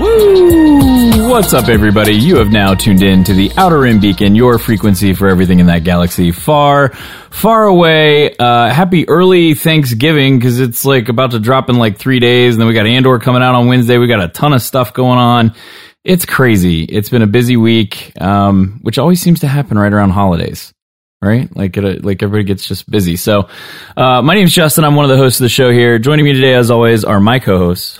What's up, everybody? You have now tuned in to the Outer Rim Beacon, your frequency for everything in that galaxy far, far away. Uh, happy early Thanksgiving because it's like about to drop in like three days, and then we got Andor coming out on Wednesday. We got a ton of stuff going on. It's crazy. It's been a busy week, um, which always seems to happen right around holidays right? Like it, like everybody gets just busy. So, uh, my name is Justin. I'm one of the hosts of the show here. Joining me today, as always, are my co-hosts.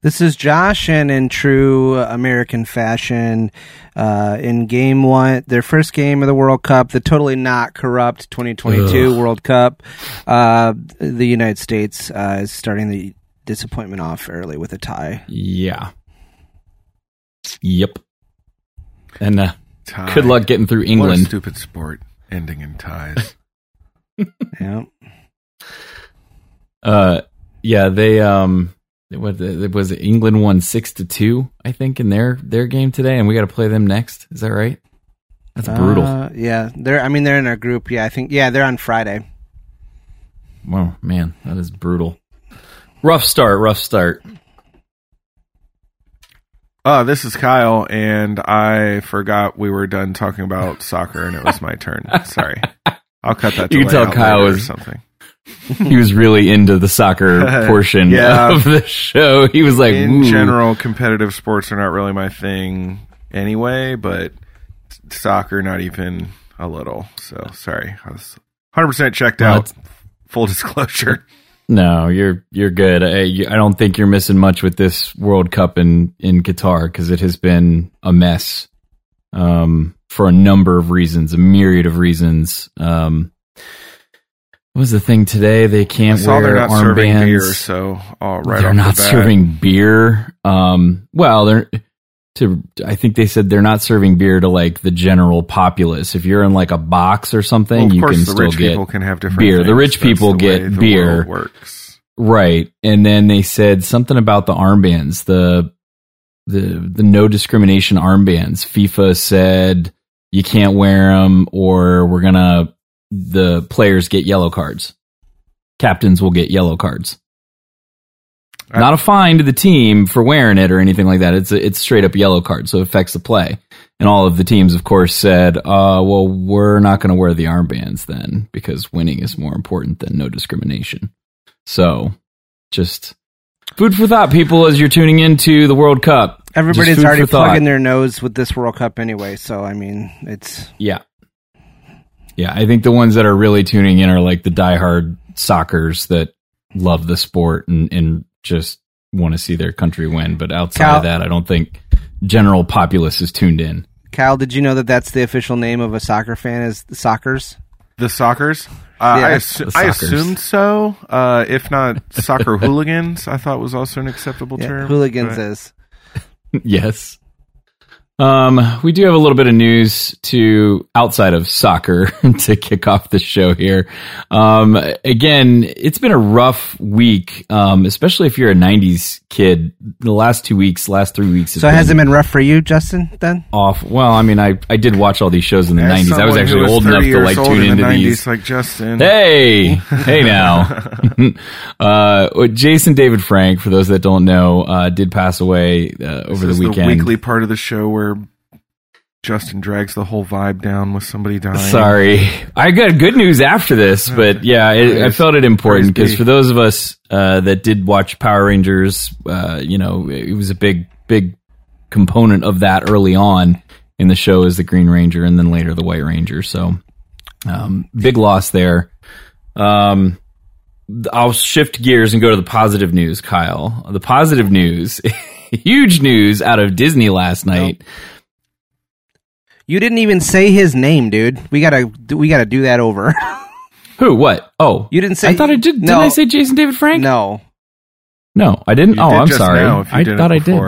This is Josh, and in true American fashion, uh, in game one, their first game of the World Cup, the totally not corrupt 2022 Ugh. World Cup, uh, the United States uh, is starting the disappointment off early with a tie. Yeah. Yep. And uh, Tie. good luck getting through What a England. stupid sport ending in ties. Yeah. Uh, yeah, they um, what it was it England won six to two, I think, in their their game today, and we got to play them next. Is that right? That's brutal. Uh, yeah, they're. I mean, they're in our group. Yeah, I think. Yeah, they're on Friday. Wow, man, that is brutal. Rough start. Rough start. Uh, this is Kyle, and I forgot we were done talking about soccer, and it was my turn. Sorry, I'll cut that. You can tell out Kyle later or was- something. He was really into the soccer portion Yeah. of the show. He was like, In "Ooh." general, competitive sports are not really my thing anyway, but soccer, not even a little. So sorry, I was 100 percent checked Well, out. Full disclosure. No, you're you're good. I, I don't think you're missing much with this World Cup in in Qatar because it has been a mess um, for a number of reasons, a myriad of reasons. Um, what was the thing today? They can't saw they're wear not serving armbands. beer, so all right they're not the serving beer. Um, well, they're to. I think they said they're not serving beer to like the general populace. If you're in like a box or something, Well, you can the still rich get people can have different beer. The things. rich That's people the get the beer. works. Right. And then they said something about the armbands, the the the no discrimination armbands. FIFA said you can't wear them or we're going to the players get yellow cards. Captains will get yellow cards. I- Not a fine to the team for wearing it or anything like that. It's a, it's straight up yellow card, so it affects the play. And all of the teams, of course, said, uh, "Well, we're not going to wear the armbands then because winning is more important than no discrimination." So, just food for thought, people, as you're tuning into the World Cup. Everybody's already plugging their nose with this World Cup anyway. So I mean, it's Yeah. Yeah, I think the ones that are really tuning in are like the diehard soccers that love the sport and, and just want to see their country win. But outside Cal- of that, I don't think general populace is tuned in. Cal. Did you know that that's the official name of a soccer fan? Is the Soccers? The soccers? Uh, I, assu- the I assumed so. Uh, if not soccer hooligans, I thought was also an acceptable Yeah, term. hooligans but- is. yes. Um, we do have a little bit of news to outside of soccer to kick off the show here. Um, again, it's been a rough week, um, especially if you're a '90s kid. The last two weeks, last three weeks, has So has it been been rough for you, Justin? Then off. Well, I mean, I I did watch all these shows in the As '90s. I was actually who old enough to like tune in into the 90s, these. like Justin. Hey, hey now. uh, Jason David Frank, for those that don't know, uh, did pass away uh, over This the is weekend. The weekly part of the show where Justin drags the whole vibe down with somebody dying. Sorry, I got good news after this, but yeah, it, I felt it important because for those of us uh, that did watch Power Rangers, uh, you know, it was a big, big component of that early on in the show as the Green Ranger, and then later the White Ranger. So, um, big loss there. Um, I'll shift gears and go to the positive news, Kyle. The positive news, huge news out of Disney last night. You didn't even say his name, dude. We gotta we gotta do that over. Who? What? Oh, You didn't say- I thought I did. Didn't I say Jason David Frank? no, No, I didn't. You oh, did I'm just sorry. now if you I thought I did.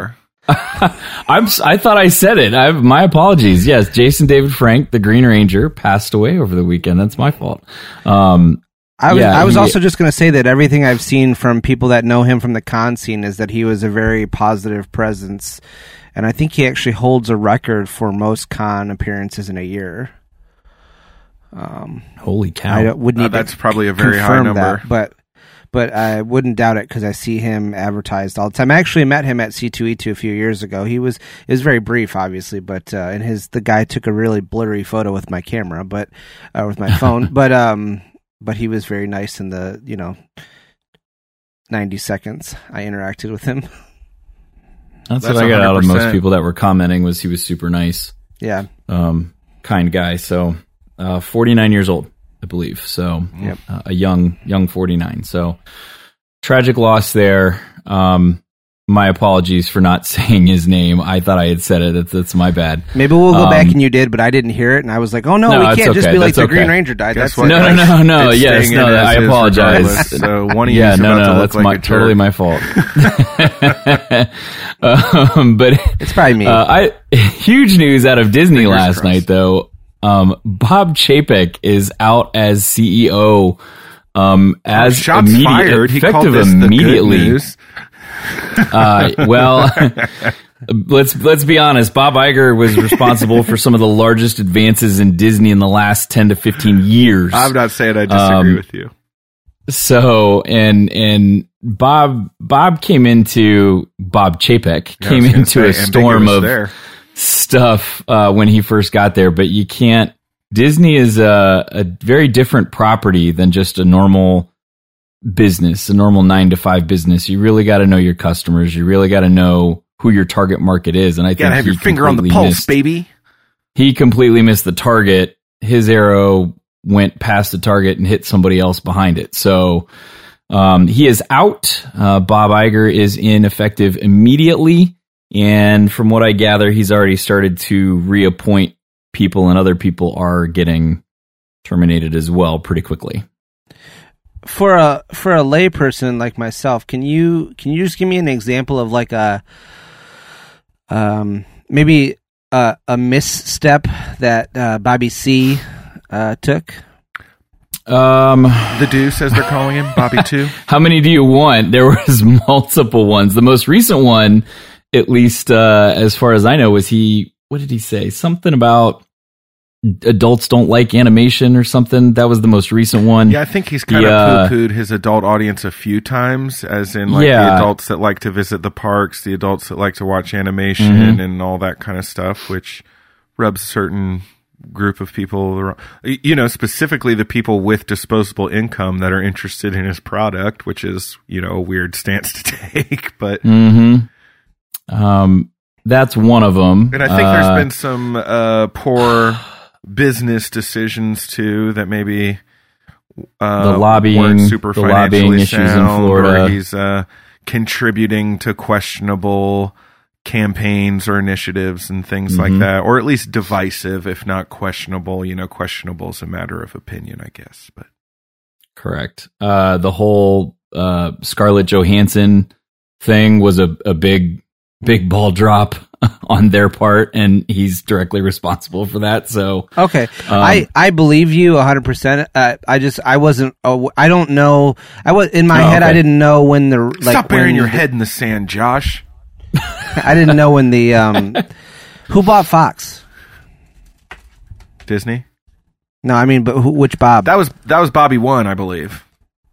I'm. s- I thought I said it. I, my apologies. Yes, Jason David Frank, the Green Ranger, passed away over the weekend. That's my fault. Um, I was, Yeah, I was he- also just going to say that everything I've seen from people that know him from the con scene is that he was a very positive presence, and I think he actually holds a record for most con appearances in a year. holy cow! I don't, would Uh, need to that's probably a very high number. that, but but I wouldn't doubt it because I see him advertised all the time. I actually met him at C2E2 a few years ago. He was it was very brief, obviously, but uh, and his the guy took a really blurry photo with my camera, but uh, with my phone, but um, but he was very nice in the you know ninety seconds I interacted with him. That's, That's what I got out of most people that were commenting. Was he was super nice, yeah, um, kind guy. So, uh, 49 years old, I believe. So, Yep. uh, a young young 49. So, tragic loss there. Um, my apologies for not saying his name. I thought I had said it. That's, that's my bad. maybe we'll go back Um, and you did, but I didn't hear it, and I was like, oh no, No, we can't just okay. be like That's the okay. Green Ranger died. Guess That's what, No, no, guys? no, no. It's Yes, no. I apologize. So one of you yeah, is no, to no. That's like my a totally my fault. um, but it's probably me. Uh, I huge news out of Disney Fingers last crossed. night though. Um, Bob Chapek is out as CEO. Um, as Shots immediate- fired. He called effective this the good immediately. news. Uh, well, let's let's be honest. Bob Iger was responsible for some of the largest advances in Disney in the last ten to fifteen years. I'm not saying I disagree Um, with you. So and and Bob Bob came into Bob Chapek Yeah, came into a storm of there. stuff uh, when he first got there, but you can't. Disney is a, a very different property than just a normal business, a normal nine to five business. You really got to know your customers. You really got to know who your target market is. And I You think gotta have your finger on the pulse, missed- baby. He completely missed the target. His arrow went past the target and hit somebody else behind it. So um, he is out. Uh, Bob Iger is ineffective immediately. And from what I gather, he's already started to reappoint people, and other people are getting terminated as well pretty quickly. For a for a layperson like myself, can you can you just give me an example of like a um maybe a, a misstep that uh, Bobby C uh, took? Um, The Deuce, as they're calling him, Bobby Two. how many do you want? There was multiple ones. The most recent one, at least uh, as far as I know, was he. What did he say? Something about adults don't like animation or something. That was the most recent one. Yeah, I think he's kind Yeah. of poo pooed his adult audience a few times, as in like the adults that like to visit the parks, the adults that like to watch animation Mm-hmm. and all that kind of stuff, which rubs certain group of people wrong- you know specifically the people with disposable income that are interested in his product which is you know a weird stance to take but Mm-hmm. Um, that's one of them. and i think there's been some uh poor business decisions too that maybe uh, The lobbying- super the lobbying issues in Florida. or he's uh, contributing to questionable campaigns or initiatives and things Mm-hmm. like that, or at least divisive, if not questionable. You know, questionable is a matter of opinion, I guess. But Correct. Uh, the whole uh, Scarlett Johansson thing was a, a big, big ball drop on their part, and he's directly responsible for that. So, Okay, Um, I I believe you hundred percent. Uh, I just I wasn't. Uh, I don't know. I was in my Oh, head. I didn't know when the like stop burying your the- head in the sand, Josh. I didn't know when the um who bought Fox. Disney. No, I mean, but who, which Bob? That was that was Bobby one, I believe.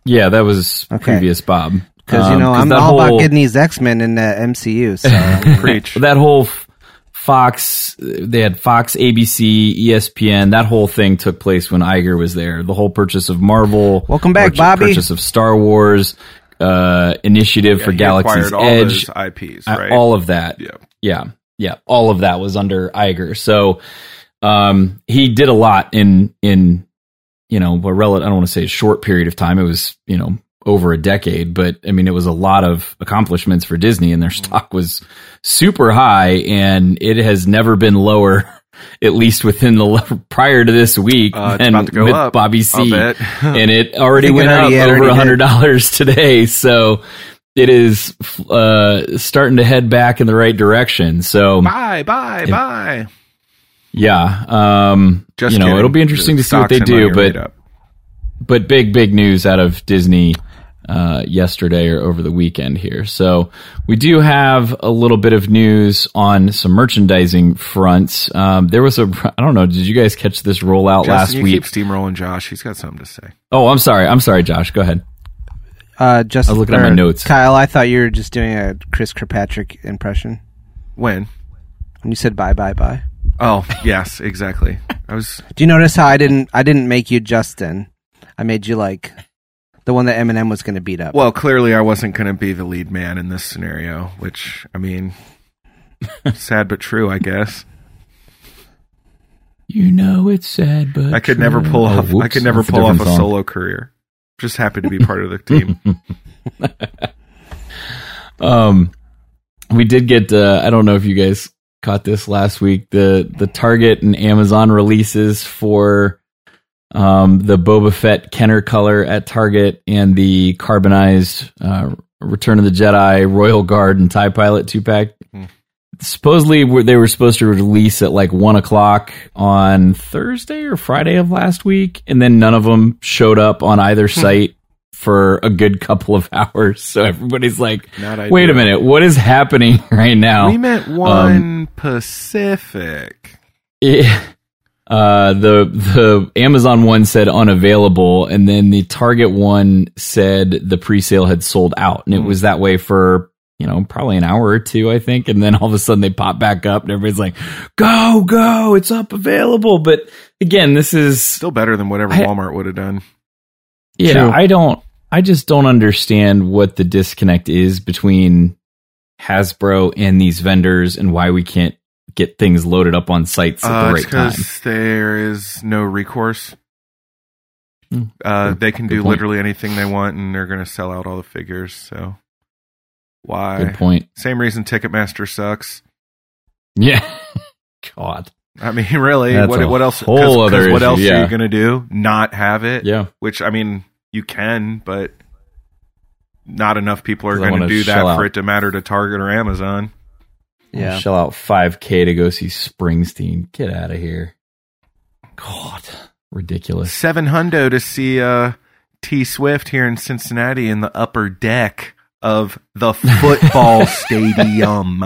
yeah, that was Okay. previous Bob. Because you know I'm all whole- about getting these X Men in the MCU. So Preach. that whole f- Fox, they had Fox, ABC, ESPN. That whole thing took place when Iger was there. The whole purchase of Marvel, Welcome back, purchase- Bobby. Purchase of Star Wars, uh, initiative for he Galaxy's all Edge, those IPs, Uh, all of that. Yeah. yeah, yeah. All of that was under Iger. So, um, he did a lot in in you know a relative. I don't want to say a short period of time. It was you know over a decade, but I mean it was a lot of accomplishments for Disney, and their Mm-hmm. stock was super high, and it has never been lower. At least within the le- prior to this week, uh, and with up, I'll C, and it already think it went already- up over a hundred dollars today. So it is uh, starting to head back in the right direction. So Bye, bye, bye. yeah, um, Just you know, kidding. it'll be interesting The to see what they do. But but big big news out of Disney uh, yesterday or over the weekend here. So we do have a little bit of news on some merchandising fronts. Um, there was a I don't know. Did you guys catch this rollout Justin, last you week? keep steamrolling Josh. He's got something to say. oh, I'm sorry. I'm sorry, Josh. Go ahead. Uh, just I was looking at my notes. Kyle, I thought you were just doing a Chris Kirkpatrick impression When? when you said bye bye bye. Oh, yes, exactly. I was Do you notice how I didn't I didn't make you Justin? I made you like the one that Eminem was going to beat up. well, clearly I wasn't going to be the lead man in this scenario, which I mean, sad but true, I guess. You know it's sad, but I could never pull Oh, off. I could never that's a pull off a song. solo career. Just happy to be part of the team. Um, we did get. Uh, I don't know if you guys caught this last week. The the Target and Amazon releases for um, the Boba Fett Kenner color at Target and the carbonized uh, Return of the Jedi Royal Guard and Tie Pilot two pack. Supposedly, were- they were supposed to release at like one o'clock on Thursday or Friday of last week, and then none of them showed up on either site for a good couple of hours. So everybody's like, "Wait a minute, what is happening right now?" we meant one Pacific. Yeah. Uh, the the Amazon one said unavailable, and then the Target one said the pre-sale had sold out, and it was that way for you know probably an hour or two, I think, and then all of a sudden they pop back up, and everybody's like, "Go, go, it's up available!" But again, this is Still better than whatever I- Walmart would have done. yeah, True. I don't, I just don't understand what the disconnect is between Hasbro and these vendors, and why we can't get things loaded up on sites at Uh, the right time. there is no recourse. Hmm. Uh, Good- they can do point. literally anything they want, and they're going to sell out all the figures. So why? Good point. Same reason Ticketmaster sucks. Yeah. God. I mean, really, That's what what else? whole 'cause- 'cause other what issue, else are you going to do? Not have it? Yeah. Which I mean, you can, but not enough people are going to do that shell for it to matter to Target or Amazon. Yeah. Shell out 5K to go see Springsteen. Get out of here. God. Ridiculous. Seven hundo to see uh, T Swift here in Cincinnati in the upper deck of the football stadium.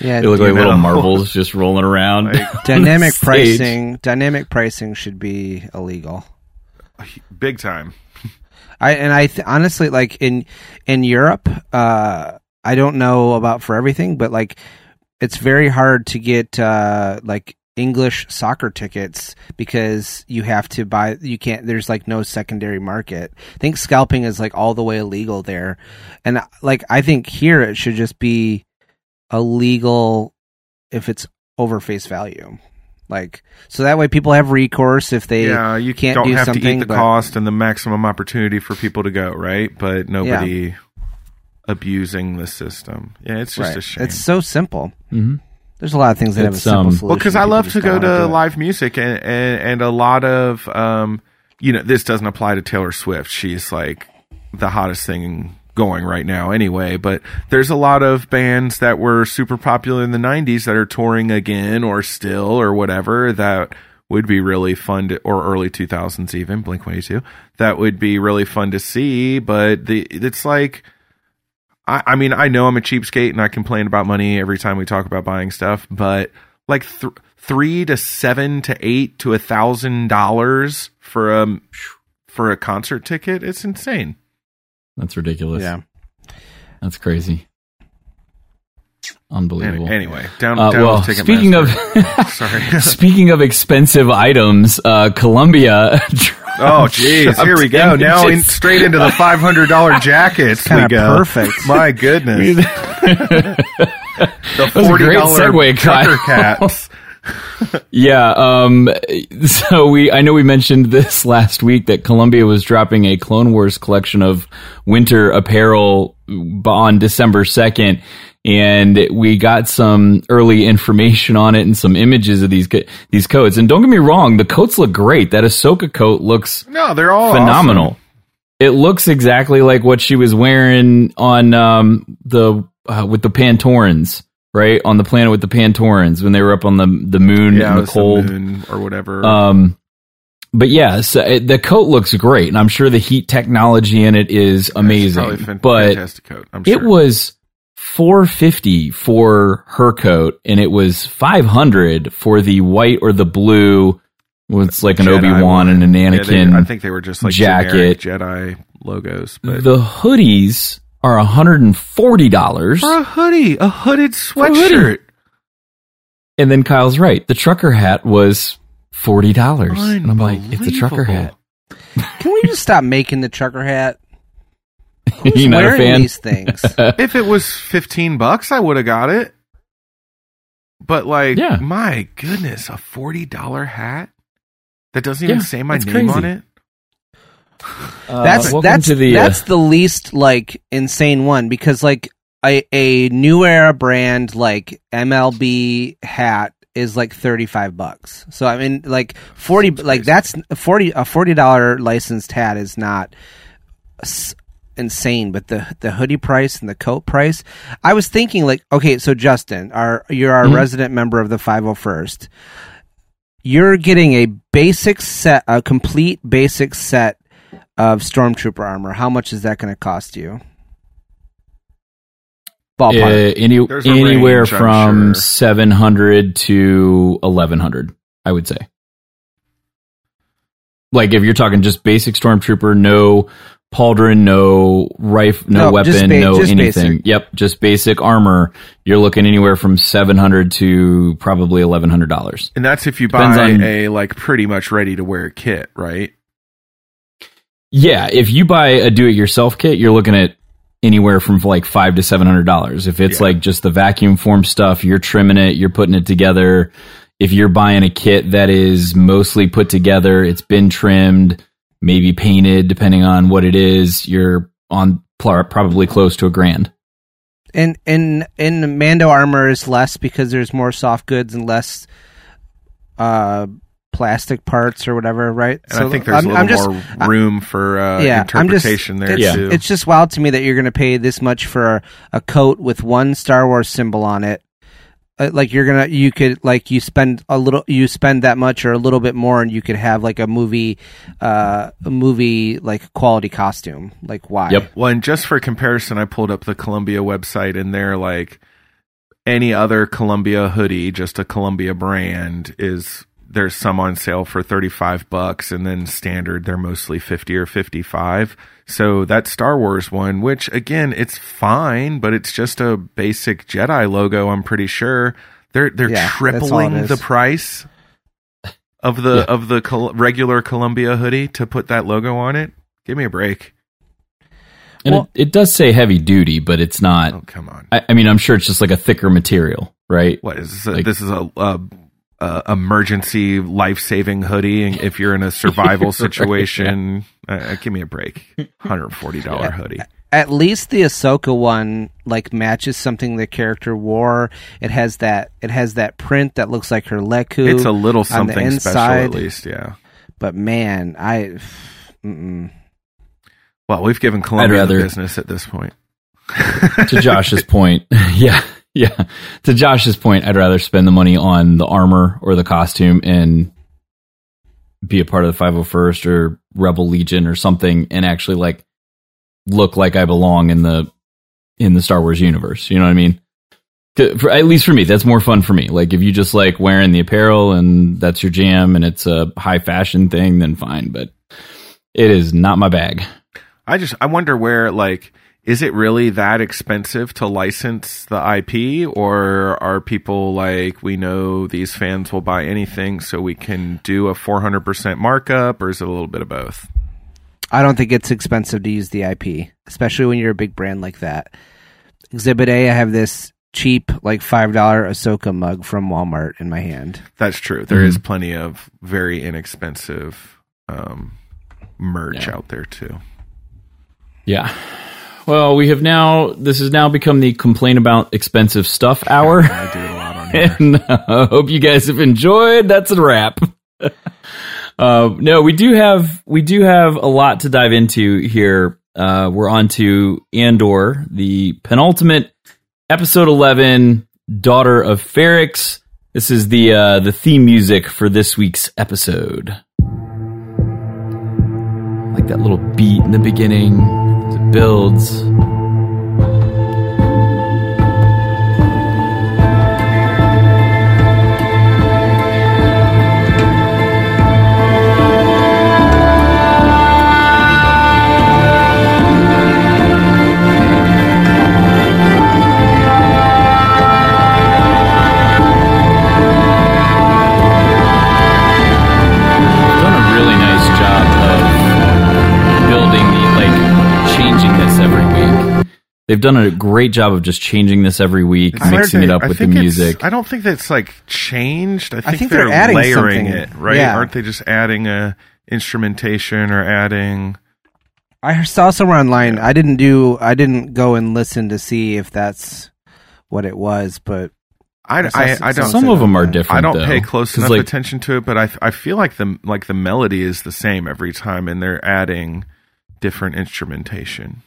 Yeah, They look like You little marbles just rolling around. Like- dynamic pricing. Dynamic pricing should be illegal. Big time. I and I th- honestly like in in Europe. Uh, I don't know about for everything, but like it's very hard to get uh, like English soccer tickets because you have to buy. You can't. There's like no secondary market. I think scalping is like all the way illegal there, and like I think here it should just be illegal if it's over face value. Like so that way people have recourse if they yeah, you can't don't do have to eat the but- cost and the maximum opportunity for people to go, right? But nobody abusing the system. Yeah, it's just right. a shame. It's so simple. hmm There's a lot of things that have a simple um, solution. Well, because I love to go wanna to live music, and, and and a lot of um, you know, this doesn't apply to Taylor Swift. She's like the hottest thing going right now, anyway. But there's a lot of bands that were super popular in the '90s that are touring again, or still, or whatever. That would be really fun to, or early 2000s even Blink 22 That would be really fun to see. But the it's like. I, I mean, I know I'm a cheapskate and I complain about money every time we talk about buying stuff, but like th- three to seven to eight to a thousand dollars for a for a concert ticket, it's insane. That's ridiculous. Yeah. That's crazy. Unbelievable. Any- anyway, down, Uh, down well, with Ticketmaster. speaking of sorry. speaking of expensive items, uh, Columbia. Oh, jeez, here we go. dropped Now in, straight into the five hundred dollar jackets. we go. perfect. My goodness, the was a forty great dollar segue, trucker Kyle. caps. Yeah. Um, so we, I know we mentioned this last week that Columbia was dropping a Clone Wars collection of winter apparel on December 2nd. And we got some early information on it and some images of these, co- these coats. And don't get me wrong, the coats look great. That Ahsoka coat looks No, they're all phenomenal. awesome. it looks exactly like what she was wearing on um, the uh, with the Pantorans, right on the planet with the Pantorans when they were up on the the moon Yeah, in the cold. moon or whatever. Um, but yeah, so it, the coat looks great, and I'm sure the heat technology in it is It's probably a amazing. fan- but fantastic coat. I'm sure. it was 450 for her coat, and it was 500 for the white or the blue. It's like an Jedi Obi Wan one. and an Yeah, they- Anakin. I think they were just like jacket. Jedi logos. But the hoodies are 140 dollars, for a hoodie, a hooded a hoodie. sweatshirt. and then Kyle's right. The trucker hat was forty dollars, and I'm like, it's a trucker hat. Can we just stop making the trucker hat? you not a wearing fan? these things? if it was 15 bucks, I would have got it. But like, Yeah. my goodness, a $40 hat that doesn't even Yeah, say my that's name on it. Uh, that's welcome that's to the. uh, that's the least like insane one because like a a new era brand like MLB hat is like 35 bucks. So I mean like 40 like that's 40 a $40 licensed hat is not s- insane but the the hoodie price and the coat price I was thinking like okay so Justin our you're our Mhm. resident member of the 501st you're getting a basic set a complete basic set of stormtrooper armor. How much is that going to cost you? Uh, any, anywhere range, from sure. 700 to 1100 i would say. Like if you're talking just basic stormtrooper no pauldron no rifle no, No, weapon ba- no anything basic. yep just basic armor you're looking anywhere from 700 to probably $1100 And that's if you Depends buy on- a like pretty much ready to wear kit, right? Yeah, if you buy a do-it-yourself kit, you're looking at anywhere from like five to seven hundred dollars. If it's Yeah. like just the vacuum form stuff, you're trimming it, you're putting it together. If you're buying a kit that is mostly put together, it's been trimmed, maybe painted, depending on what it is, you're on pl- probably close to a grand. and and and Mando armor is less because there's more soft goods and less uh plastic parts or whatever, right? And I think there's a little more room for uh, yeah, I'm just interpretation there it's, Yeah. too. it's just wild to me that you're going to pay this much for a coat with one Star Wars symbol on it. Uh, Like you're gonna, you could like you spend a little, you spend that much or a little bit more, and you could have like a movie, uh, a movie like quality costume. Like why? Yep. Well, and just for comparison, I pulled up the Columbia website, and they're like any other Columbia hoodie, just a Columbia brand, is there's some on sale for 35 bucks, and then standard they're mostly 50 or 55. So that Star Wars one, which again, it's fine, but it's just a basic Jedi logo. I'm pretty sure they're they're Yeah, that's all it tripling the price of the Yeah. of the Col- regular Columbia hoodie to put that logo on it. Give me a break. And Well- it, it does say heavy duty, but it's not. Oh come on. I, I mean, I'm sure it's just like a thicker material, right? What is this? A, Like- this is a, a, a emergency life saving hoodie. And if you're in a survival Right, situation, uh, give me a break. Hundred forty dollar hoodie. At least the Ahsoka one like matches something the character wore. It has that. It has that print that looks like her Lekku. It's a little on the something special, inside. at least. Yeah. But man, I. Mm-mm. Well, we've given Columbia rather- the business at this point. to Josh's point, yeah, yeah. To Josh's point, I'd rather spend the money on the armor or the costume and be a part of the 501st or Rebel Legion or something and actually like look like I belong in the in the Star Wars universe. You know what I mean? For, at least for me, that's more fun for me. Like if you just like wearing the apparel and that's your jam and it's a high fashion thing, then fine. But it is not my bag. I just I wonder where like is it really that expensive to license the IP or are people like we know these fans will buy anything so we can do a 400% markup or is it a little bit of both? I don't think it's expensive to use the IP, especially when you're a big brand like that. Exhibit A, I have this cheap, like five dollar Ahsoka mug from Walmart in my hand. That's true. There is plenty of very inexpensive um, merch Yeah. out there too. Yeah. Well, we have now. This has now become the complain about expensive stuff hour. I do it a lot on here. and uh, hope you guys have enjoyed. That's a wrap. Uh, no, we do have we do have a lot to dive into here. Uh, we're on to Andor, the penultimate episode eleven, daughter of Ferrix. This is the uh, the theme music for this week's episode. Like that little beat in the beginning it builds. They've done a great job of just changing this every week, I mixing heard it up I with the music. I don't think that's like changed. I think, think they're, they're adding layering something. it, right? Yeah. Aren't they just adding a instrumentation or adding? I saw somewhere online. I didn't do. I didn't go and listen to see if that's what it was, but I, saw I, I don't. Some of them are different. I don't though, pay close enough like, attention to it, but I, I feel like the like the melody is the same every time, and they're adding different instrumentation.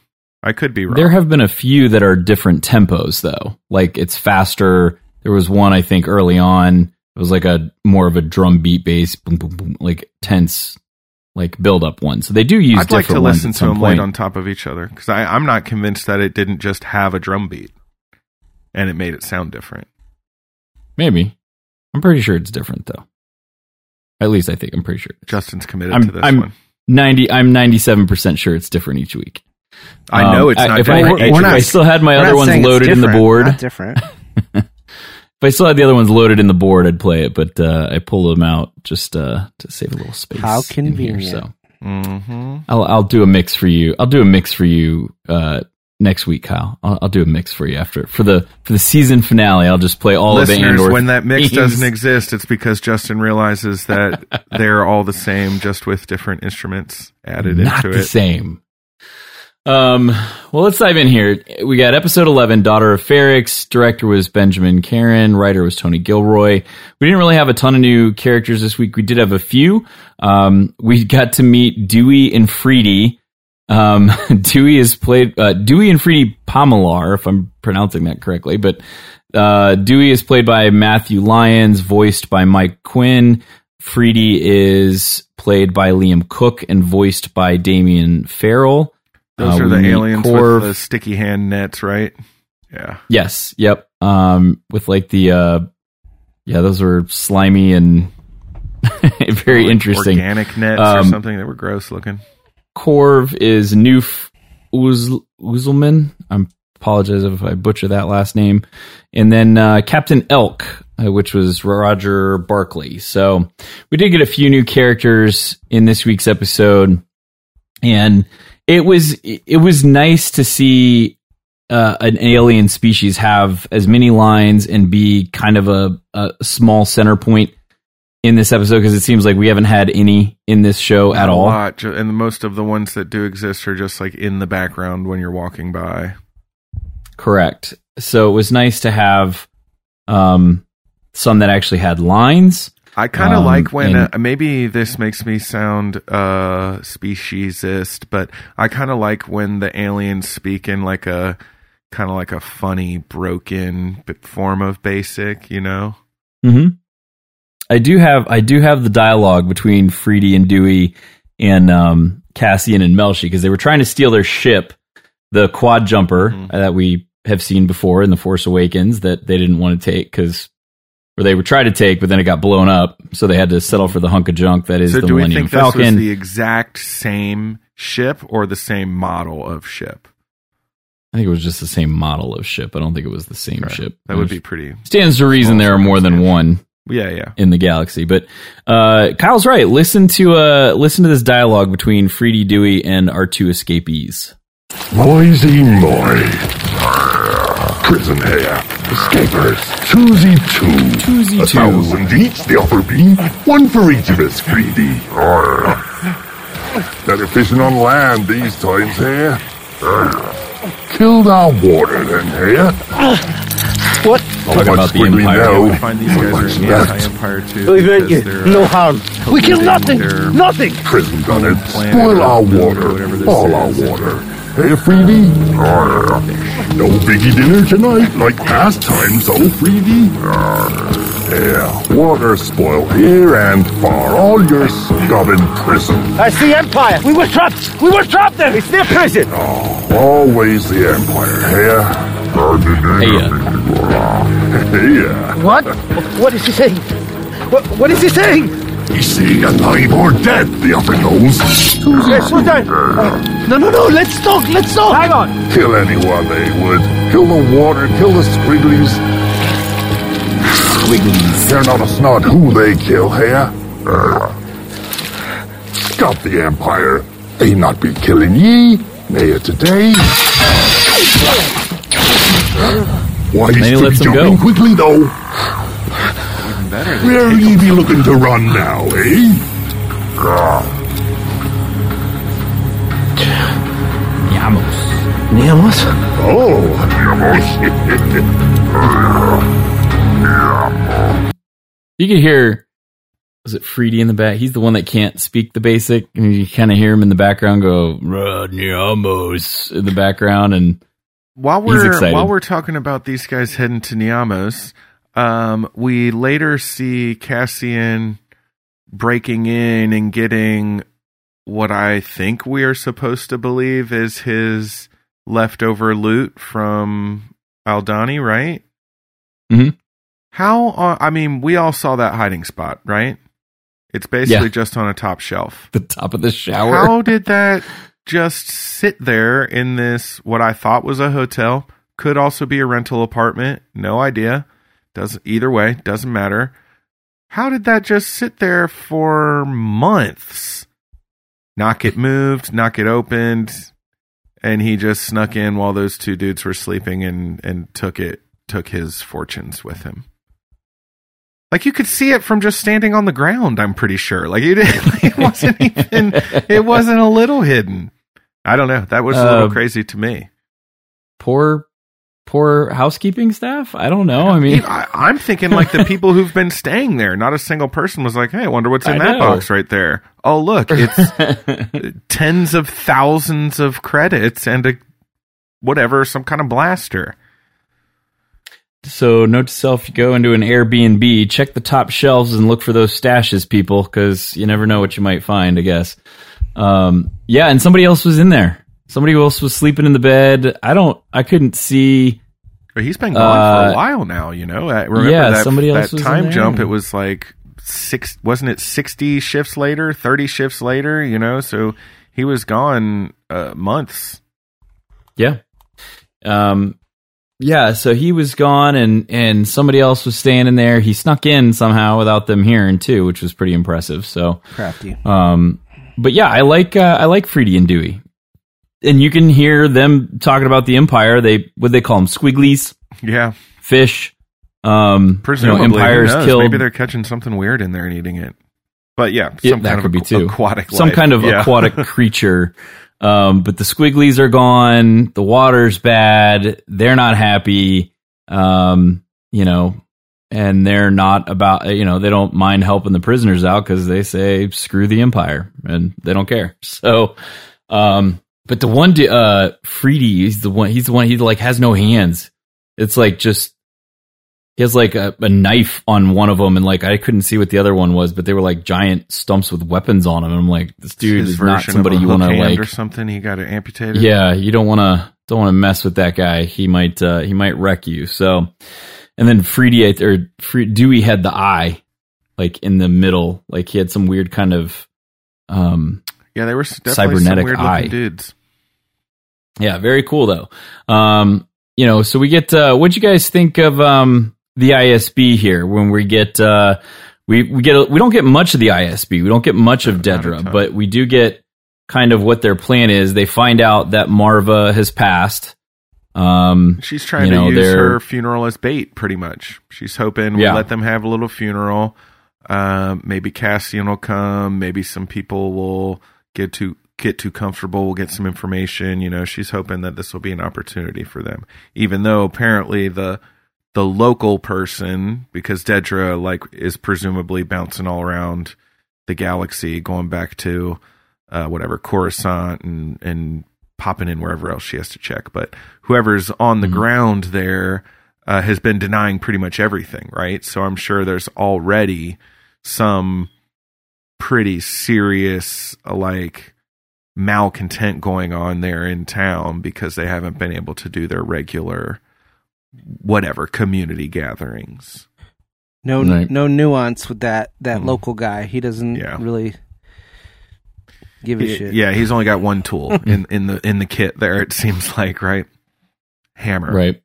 I could be wrong. There have been a few that are different tempos though. Like it's faster. There was one I think early on. It was like a more of a drum beat bass, boom, boom, boom, like tense, like build up one. So they do use I'd like to listen to them point. laid on top of each other because I'm not convinced that it didn't just have a drum beat and it made it sound different. Maybe. I'm pretty sure it's different though. At least I think I'm pretty sure. Justin's committed I'm- to this I'm- one. Ninety. I'm 97 percent sure it's different each week. I know Um, it's not if I, different. if We're I still had my other ones loaded in the board, Not different. if I still had the other ones loaded in the board, I'd play it. But uh, I pulled them out just uh, to save a little space. How in here, convenient. so hmm I'll I'll do a mix for you. I'll do a mix for you uh, next week, Kyle. I'll, I'll do a mix for you after for the for the season finale. I'll just play all of the Listeners, Andor when that mix themes. doesn't exist, it's because Justin realizes that they're all the same, just with different instruments added not into the it. same. Um, well, let's dive in here. We got episode 11, Daughter of Ferrix. Director was Benjamin Caron. Writer was Tony Gilroy. We didn't really have a ton of new characters this week. We did have a few. Um, we got to meet Dewey and Freedy. Um, Dewey is played, uh, Dewey and Freedy Pomelar, if I'm pronouncing that correctly, but, uh, Dewey is played by Matthew Lyons, voiced by Mike Quinn. Freedy is played by Liam Cook and voiced by Damian Farrell. Those Uh, are the aliens Korv. with the sticky hand nets, right? Yeah. Yes, yep. Um, with like the uh, yeah, those were slimy and very Like interesting. Organic nets or Um, something that were gross looking. Corv is Newf Uz- Uzelman. I apologize if I butcher that last name. And then uh, Captain Elk, uh, which was Roger Barkley. So we did get a few new characters in this week's episode, and it was it was nice to see uh, an alien species have as many lines and be kind of a, a small center point in this episode because it seems like we haven't had any in this show at Not all. lot, and most of the ones that do exist are just like in the background when you're walking by. Correct. So it was nice to have um, some that actually had lines. I kind of Um, like when and- uh, maybe this makes me sound uh speciesist, but I kind of like when the aliens speak in like a kind of like a funny broken form of basic, you know. hmm I do have I do have the dialogue between Freedy and Dewey and um, Cassian and Melshi because they were trying to steal their ship, the quad jumper Mhm. that we have seen before in the Force Awakens that they didn't want to take because. Or they were trying to take, but then it got blown up, so they had to settle for the hunk of junk that is So the do we Millennium think this was the exact same ship or the same model of ship? I think it was just the same model of ship. I don't think it was the same Okay. ship. That would be pretty. stands to reason there are more than one Yeah, yeah. in the galaxy. But uh, Kyle's right. Listen to uh, listen to this dialogue between Freedy Dewey and our two escapees. Noisy moi. Prison here. Escapers. Choosy two. Choosy A two. thousand each, the offer be. One for each of us, greedy. Arr. Better fishing on land these times here. Arr. Killed our water then, here. What? talking about the Squiggly Empire. now. I find these guys What's are that? anti-empire too. We meant you. No harm. We kill nothing. Nothing. Prison done it. Spoil our water. this All our is. water. Hey, Freedy? Arr. Ah, no biggie dinner tonight, like past times, oh, Freedy? Arr. Ah, yeah, water spoil here and far. All your scum in prison. That's the Empire. We were trapped. We were trapped there. It's their prison. Ah, always the Empire, hey? Uh. Hey, What? What is he saying? What, what is he saying? Is he alive or dead, the upper nose? Yes, slow down. No, no, no. Let's talk. Let's talk. Hang on. Kill anyone they would. Kill the water, kill the squigglies. Squigglies. They're not a snot who they kill, hey? Uh, stop the Empire. They not be killing ye. Nay, today. Why Then he still lets them jumping go. quickly, though? Better than Where ye be looking to run now, eh? Ah, Niamos. Oh, You can hear, was it Freedy in the back? He's the one that can't speak the basic, and you kind of hear him in the background go "Rodney Amos" in the background, and while we're excited. while we're talking about these guys heading to Niamos, um, we later see Cassian breaking in and getting what I think we are supposed to believe is his leftover loot from Aldhani, right? Mhm. How? Uh, I mean, we all saw that hiding spot, right? It's basically Yeah. just on a top shelf. the top of the shower. How did that just sit there in this what I thought was a hotel? Could also be a rental apartment. No idea. Doesn't either way, doesn't matter. How did that just sit there for months? Not get moved, not get opened, and he just snuck in while those two dudes were sleeping and and took it took his fortunes with him. Like you could see it from just standing on the ground. I'm pretty sure. Like you didn't. It wasn't even. It wasn't a little hidden. I don't know. That was a little Uh, crazy to me. poor, poor housekeeping staff. I don't know. I mean, I, I'm thinking like the people who've been staying there. Not a single person was like, "Hey, I wonder what's in I that know. box right there." Oh, look, it's tens of thousands of credits and a whatever, some kind of blaster. So, note to self: you go into an Airbnb, check the top shelves, and look for those stashes, people, because you never know what you might find. I guess. Um, yeah, and somebody else was in there. Somebody else was sleeping in the bed. I don't. I couldn't see. But he's been gone for Uh, a while now. You know, I remember yeah, that, somebody else that was in time there. jump. It was like six. Wasn't it sixty shifts later? Thirty shifts later. You know, so he was gone uh, months. Yeah. Um. Yeah. So he was gone, and and somebody else was standing there. He snuck in somehow without them hearing too, which was pretty impressive. So. Crafty. Um, but yeah, I like uh, I like Freedy and Dewey, and you can hear them talking about the Empire. They what they call them squigglies, Yeah, fish. Um, presumably. you know, Empire's killed. Maybe they're catching something weird in there and eating it. But yeah, some that kind could of be too. aquatic, some life. kind of Yeah. aquatic creature. Um, but the squigglies are gone. The water's bad. They're not happy. Um, you know, and they're not about. You know, they don't mind helping the prisoners out because they say screw the empire and they don't care. So, um, but the one, uh, Freedy, he's the one. He's the one. He like has no hands. It's like just he has like a, a knife on one of them, and like I couldn't see what the other one was, but they were like giant stumps with weapons on them. And I'm like, this dude His is not somebody you want to like. or something. He got it amputated. Yeah, you don't want to don't want to mess with that guy. He might uh, he might wreck you. So, and then Freedy or Free, Dewey had the eye like in the middle, like he had some weird kind of um yeah, they were definitely Cybernetic some weird eye. looking dudes. Yeah, very cool though. Um, you know, so we get uh what'd you guys think of um the ISB here when we get uh we we get a, we don't get much of the ISB. We don't get much of Dedra, but we do get kind of what their plan is. They find out that Maarva has passed. Um She's trying You know, to use her funeral as bait, pretty much. She's hoping Yeah. we'll let them have a little funeral. Um, maybe Cassian will come. Maybe some people will get too get too comfortable. We'll get some information. You know, she's hoping that this will be an opportunity for them. Even though apparently the the local person because Dedra like is presumably bouncing all around the galaxy, going back to uh, whatever Coruscant and and popping in wherever else she has to check. But whoever's on the ground there uh, has been denying pretty much everything, right? So I'm sure there's already some pretty serious like malcontent going on there in town because they haven't been able to do their regular whatever community gatherings. No, Right. no nuance with that that Mm. local guy. He doesn't Yeah. really give a He- shit. Yeah, he's only got one tool in in the in the kit there. It seems like right, hammer. Right.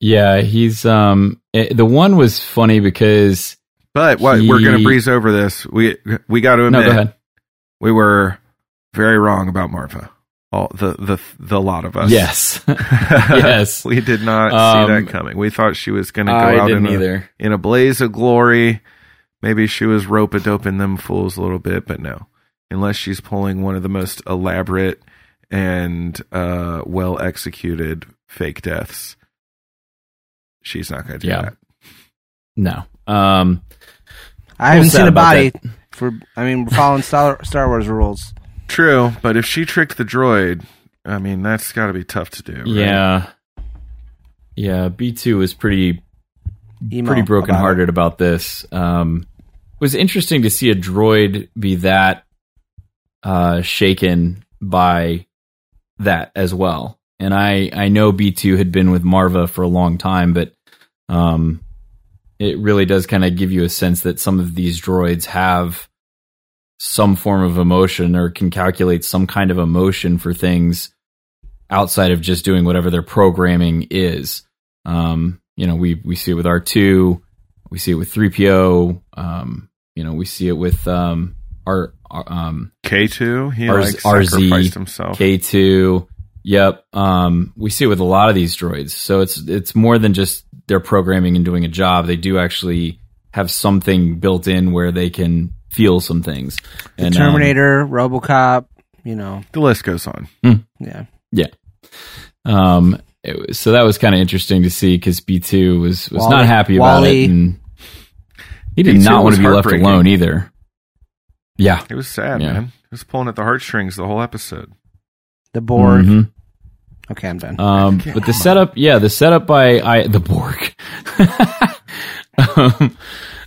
Yeah, he's um eh, the one was funny because But what we're going to breeze over this. We we got to no, admit go ahead. we were very wrong about Maarva. All the the the lot of us. Yes, yes. we did not Um, see that coming. We thought she was going to go I out in a, in a blaze of glory. Maybe she was rope a doping them fools a little bit, but no. Unless she's pulling one of the most elaborate and uh, well executed fake deaths, she's not going to do Yeah. that. No. Um. I haven't seen a body. For I mean, we're following Star Star Wars rules. True, but if she tricked the droid, I mean that's got to be tough to do. right? Yeah. Yeah. B two was pretty Emo pretty about brokenhearted about this. Um, it was interesting to see a droid be that uh, shaken by that as well. And I I know B two had been with Maarva for a long time, but um, it really does kind of give you a sense that some of these droids have some form of emotion or can calculate some kind of emotion for things outside of just doing whatever their programming is. Um, you know, we we see it with R two, we see it with three PO. Um, you know, we see it with um, our, our um, K two, he RZ like sacrificed himself. K two. Yep. Um, we see it with a lot of these droids. So it's it's more than just their programming and doing a job. They do actually have something built in where they can feel some things. The And, um, Terminator, RoboCop. You know, the list goes on. yeah. Yeah. Um. it was- so that was kind of interesting to see because B two was was Wally- not happy about Wally. it, and he did B2 not want to be left alone either. Yeah. It was sad, Yeah. man. It was pulling at the heartstrings the whole episode. The Borg. Mhm. Okay, I'm done. Um, but the setup, yeah, the setup by I the Borg. um,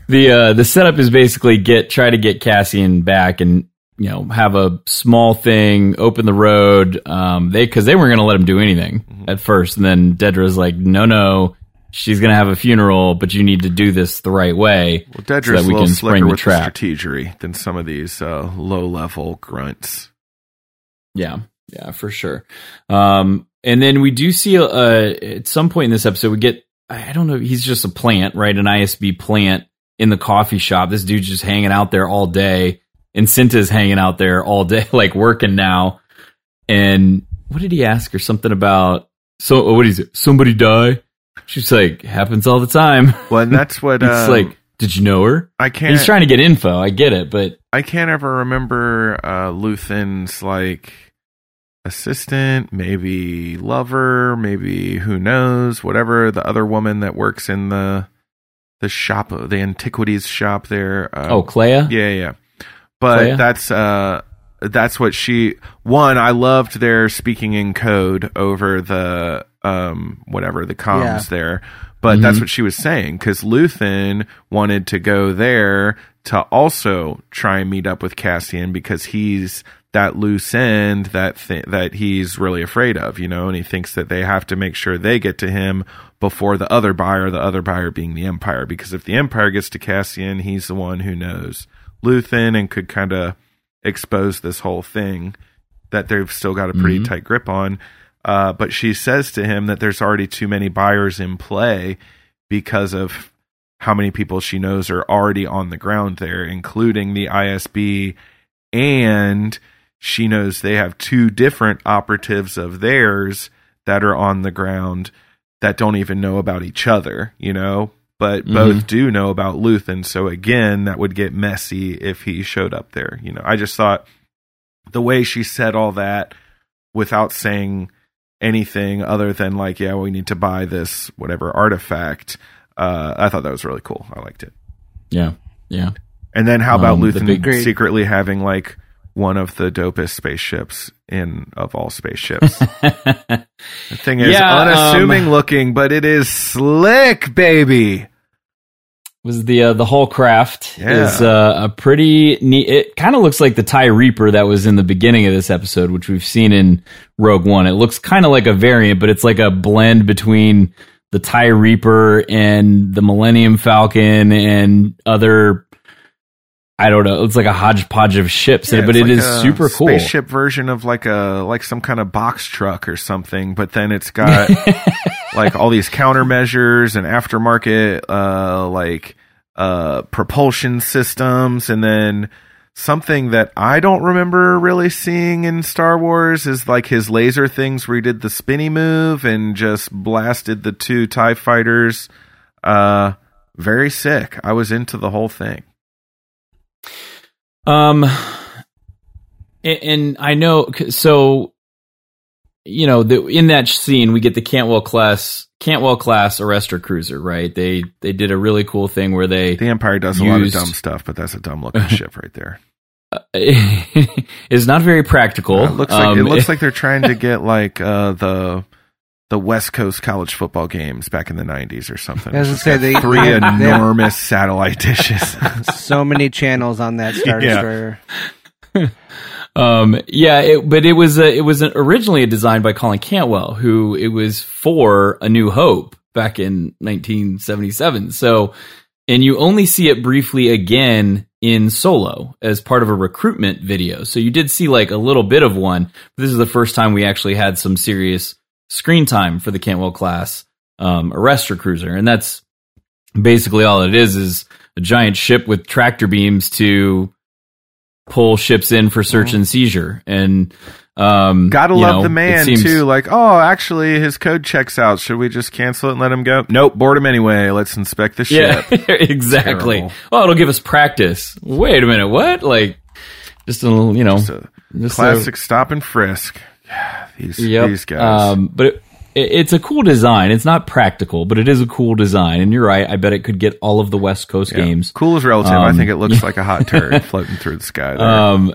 the uh, the setup is basically get try to get Cassian back and you know have a small thing, open the road. Um, they because they weren't going to let him do anything at first, and then Dedra's like, no, no, she's going to have a funeral, but you need to do this the right way. Well, so Dedra's that a little can slicker spring the with the trap. strategery than some of these uh, low level grunts. Yeah, yeah, for sure. Um, and then we do see uh, at some point in this episode we get I don't know he's just a plant, right? An ISB plant in the coffee shop. This dude's just hanging out there all day, and Cinta's hanging out there all day, like working now. And what did he ask her? Something about so what is it? Somebody die? She's like, happens all the time. Well, and that's what it's um, like, did you know her? I can't. he's trying to get info. I get it, but I can't ever remember uh, Luthen's like assistant, maybe lover, maybe who knows, whatever the other woman that works in the the shop, the antiquities shop there. Uh, oh, Kleya. yeah, yeah. But Kleya? that's uh that's what she one I loved their speaking in code over the um whatever the comms Yeah. there. But that's what she was saying cuz Luthen wanted to go there to also try and meet up with Cassian because he's that loose end that th- that he's really afraid of, you know, and he thinks that they have to make sure they get to him before the other buyer, the other buyer being the Empire, because if the Empire gets to Cassian, he's the one who knows Luthen and could kind of expose this whole thing that they've still got a pretty tight grip on. Uh, but she says to him that there's already too many buyers in play because of how many people she knows are already on the ground there, including the ISB, and she knows they have two different operatives of theirs that are on the ground that don't even know about each other, you know, but both do know about Luthen. So again, that would get messy if he showed up there. You know, I just thought the way she said all that without saying anything other than like, yeah, we need to buy this whatever artifact. Uh, I thought that was really cool. I liked it. Yeah, yeah. And then how about Um, Luthen big- secretly having like one of the dopest spaceships in of all spaceships? the thing is Yeah, um, unassuming looking, but it is slick, baby. was the uh, the whole craft Yeah. is uh, a pretty neat. It kind of looks like the Tie Reaper that was in the beginning of this episode, which we've seen in Rogue One. It looks kind of like a variant, but it's like a blend between the Tie Reaper and the Millennium Falcon and other. I don't know. It's like a hodgepodge of ships, Yeah, but it like is super cool. Spaceship version of like a like some kind of box truck or something, but then it's got like all these countermeasures and aftermarket uh like uh propulsion systems and then something that I don't remember really seeing in Star Wars is like his laser things where he did the spinny move and just blasted the two TIE fighters. Uh very sick. I was into the whole thing. Um, and, and I know so. You know, the, in that scene, we get the Cantwell class, Cantwell class arrestor cruiser, right? They they did a really cool thing where they The Empire does a lot of dumb stuff, but that's a dumb looking ship right there. is not very practical. it looks like it Um, looks like they're trying to get like uh, the the West Coast college football games back in the '90s or something. I was gonna say, got they- three they have- enormous satellite dishes. so many channels on that Star Yeah. Destroyer. Um, yeah, it, but it was a, it was an, originally designed by Colin Cantwell, who it was for A New Hope back in 1977. So, and you only see it briefly again in Solo as part of a recruitment video. So you did see like a little bit of one. But this is the first time we actually had some serious screen time for the Cantwell class um, arrestor cruiser, and that's basically all it is is a giant ship with tractor beams to pull ships in for search and seizure and um Gotta love know, the man seems- too. Like, oh, actually, his code checks out. Should we just cancel it and let him go? Nope, board him anyway. Let's inspect the ship yeah exactly Terrible. oh it'll give us practice wait a minute what like just a little you know Just a just a- classic stop and frisk. Yeah, these Yep. these guys. Um, but it, it, it's a cool design. It's not practical, but it is a cool design. And you're right. I bet it could get all of the West Coast Yeah. games. Cool is relative. I Um, think it looks like a hot turd floating through the sky. There. Um,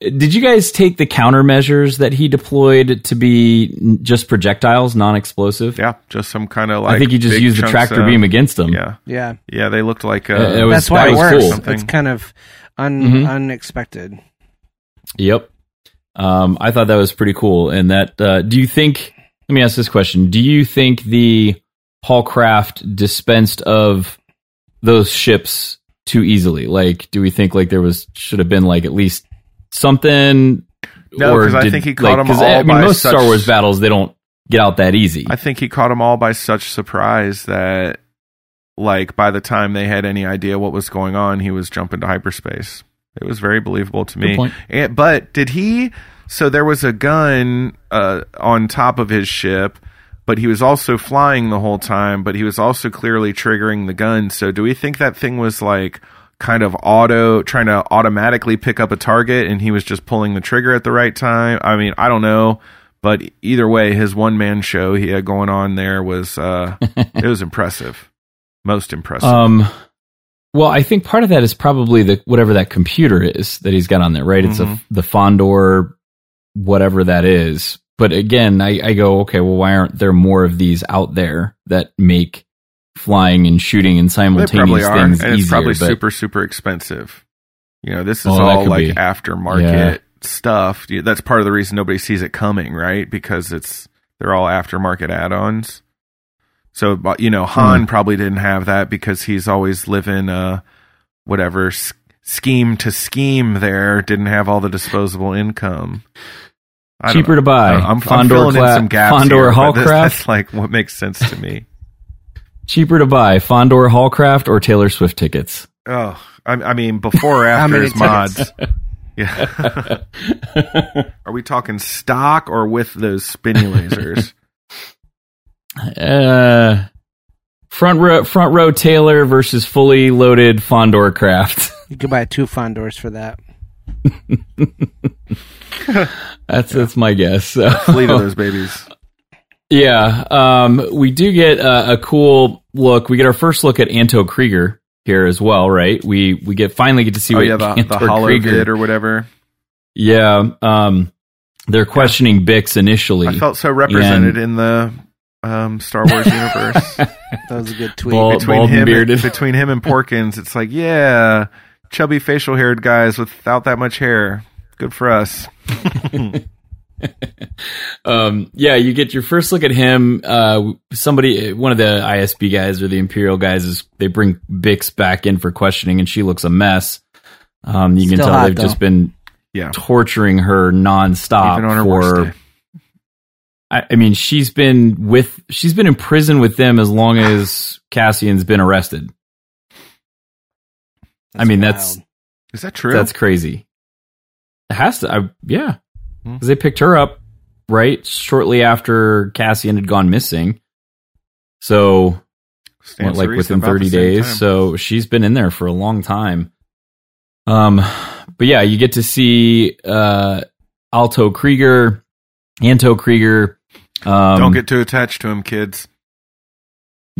did you guys take the countermeasures that he deployed to be just projectiles, non-explosive? yeah, just some kind of like. I think he just used the tractor of- beam against them. Yeah, Yeah, yeah, they looked like. Uh, Uh, it was- that's why that it was works. cool. It's kind of un, Mhm. unexpected. Yep. Um, I thought that was pretty cool. And that, uh, do you think, let me ask this question. Do you think the Haulcraft dispensed of those ships too easily? Like, do we think like there was, should have been like at least something? No, or 'cause I think he caught them all I mean, by most such- Star Wars battles, they don't get out that easy. I think he caught them all by such surprise that, like, by the time they had any idea what was going on, he was jumping to hyperspace. It was very believable to me. And, but did he? So there was a gun uh, on top of his ship, but he was also flying the whole time. But he was also clearly triggering the gun. So do we think that thing was like? kind of auto trying to automatically pick up a target and he was just pulling the trigger at the right time. I mean, I don't know, but either way, his one man show he had going on there was uh it was impressive. Most impressive. Um, well, I think part of that is probably the whatever that computer is that he's got on there, right? It's a Mhm. the Fondor, whatever that is. But again, I, I go, okay, well, why aren't there more of these out there that make flying and shooting and they simultaneous are, things and it's easier? probably but super super expensive. You know, this is Oh, all like be. aftermarket Yeah. stuff. That's part of the reason nobody sees it coming, right? Because it's they're all aftermarket add-ons. So, you know, Hmm. Han probably didn't have that because he's always living uh whatever s- scheme to scheme there, didn't have all the disposable income. I cheaper know. to buy. I don't know. I'm, I'm Fondor in some gaps Fondor here, Haulcraft. this- That's like what makes sense to me. cheaper to buy Fondor Haulcraft or Taylor Swift tickets. Oh, I, I mean, before or after many his mods. Yeah. Are we talking stock or with those spinny lasers? Uh, front row, front row Taylor versus fully loaded Fondor Craft. You could buy two Fondors for that. That's that's my guess. So. Fleet of those babies. Yeah, um, we do get a, a cool look. We get our first look at Anto Kreegyr here as well, right? We we get finally get to see oh what yeah, the, Anto the hollow Kreegyr. vid or whatever. yeah, um, they're questioning Bix initially. I felt so represented in the um, Star Wars universe. That was a good tweet. Bald- between bald and him bearded. between him and Porkins, it's like, yeah, chubby facial haired guys without that much hair. Good for us. um, yeah, you get your first look at him. Uh, somebody, one of the ISB guys or the Imperial guys, is they bring Bix back in for questioning, and she looks a mess. Um, you can tell hot, they've though. just been Yeah. torturing her nonstop Even on her worst for. Day. I, I mean, she's been with she's been in prison with them as long as Cassian's been arrested. I mean, that's. Is that true? that's crazy. It has to. I, yeah, Hmm. because they picked her up right shortly after Cassian had gone missing. So Stan what, like within 30 days. time. So she's been in there for a long time. Um, but yeah, you get to see uh, Alto Kreegyr, Anto Kreegyr. Um, Don't get too attached to him, kids.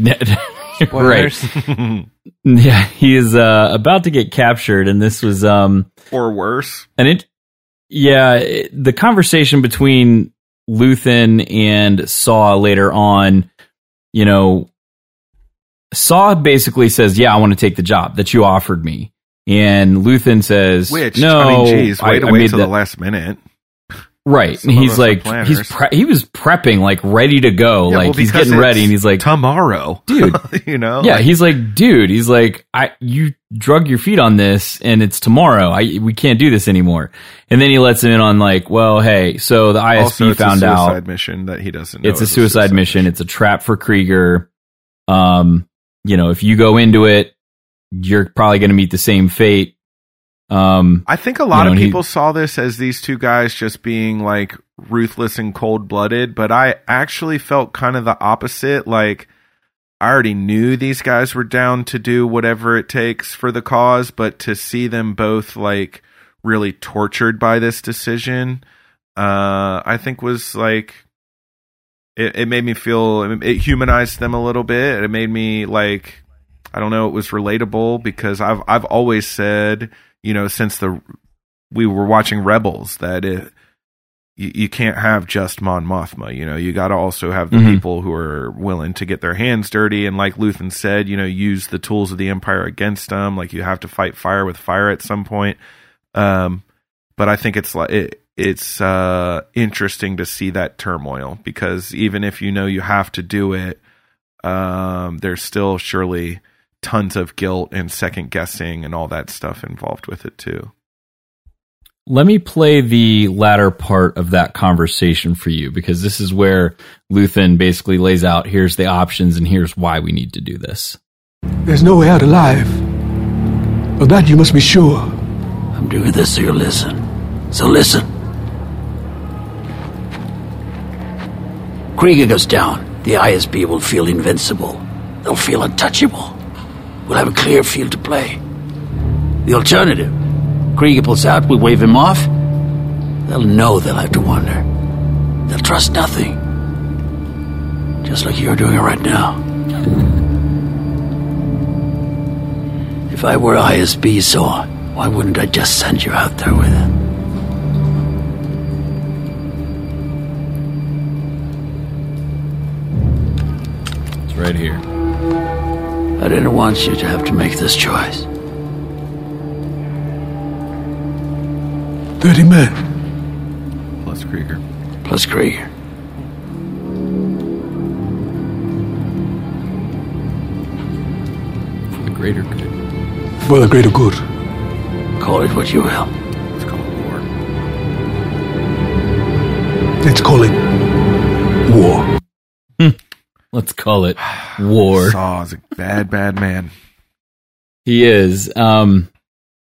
right. Yeah, he is uh, about to get captured, and this was um, or worse. and it, yeah, it, the conversation between Luthen and Saw later on, you know, Saw basically says, "Yeah, I want to take the job that you offered me," and Luthen says, Which, no, I mean, geez, way I- to I wait made till that- the last minute. Right, Some and he's like, he's pre- he was prepping, like ready to go, Yeah, like well, he's getting ready, and he's like, tomorrow, dude, you know, yeah, Like, he's like, dude, he's like, I, you drug your feet on this, and it's tomorrow. I, we can't do this anymore. And then he lets him in on like, well, hey, so the ISB found suicide out mission that he doesn't. know it's a is suicide mission. It's a trap for Kreegyr. Um, you know, if you go into it, you're probably going to meet the same fate. Um, I think a lot You know, of and he- people saw this as these two guys just being like ruthless and cold blooded, but I actually felt kind of the opposite. Like, I already knew these guys were down to do whatever it takes for the cause, but to see them both like really tortured by this decision, uh, I think was like, it, it made me feel, it humanized them a little bit. It made me like, I don't know, it was relatable because I've, I've always said, you know, since the we were watching Rebels that it you, you can't have just Mon Mothma. You know, you got to also have the Mhm. people who are willing to get their hands dirty and, like Luthen said, you know, use the tools of the Empire against them. Like you have to fight fire with fire at some point. Um, but I think it's like it, it's uh interesting to see that turmoil because even if you know you have to do it, um, there's still surely tons of guilt and second guessing and all that stuff involved with it too. Let me play the latter part of that conversation for you because this is where Luthen basically lays out here's the options and here's why we need to do this. There's no way out alive. Of that you must be sure. I'm doing this so you listen. So listen. Kreegyr goes down. The ISB will feel invincible. They'll feel untouchable. We'll have a clear field to play. The alternative Kreegyr pulls out, we wave him off. They'll know they'll have to wonder. They'll trust nothing. Just like you're doing it right now. if I were ISB Saw, why wouldn't I just send you out there with it? It's right here. I didn't want you to have to make this choice. Thirty men. Plus Kreegyr. Plus Kreegyr. For the greater good. For the greater good. Call it what you will. Let's call it war. Let's call it war. Let's call it war. Saw is a bad, bad man. He is. Um,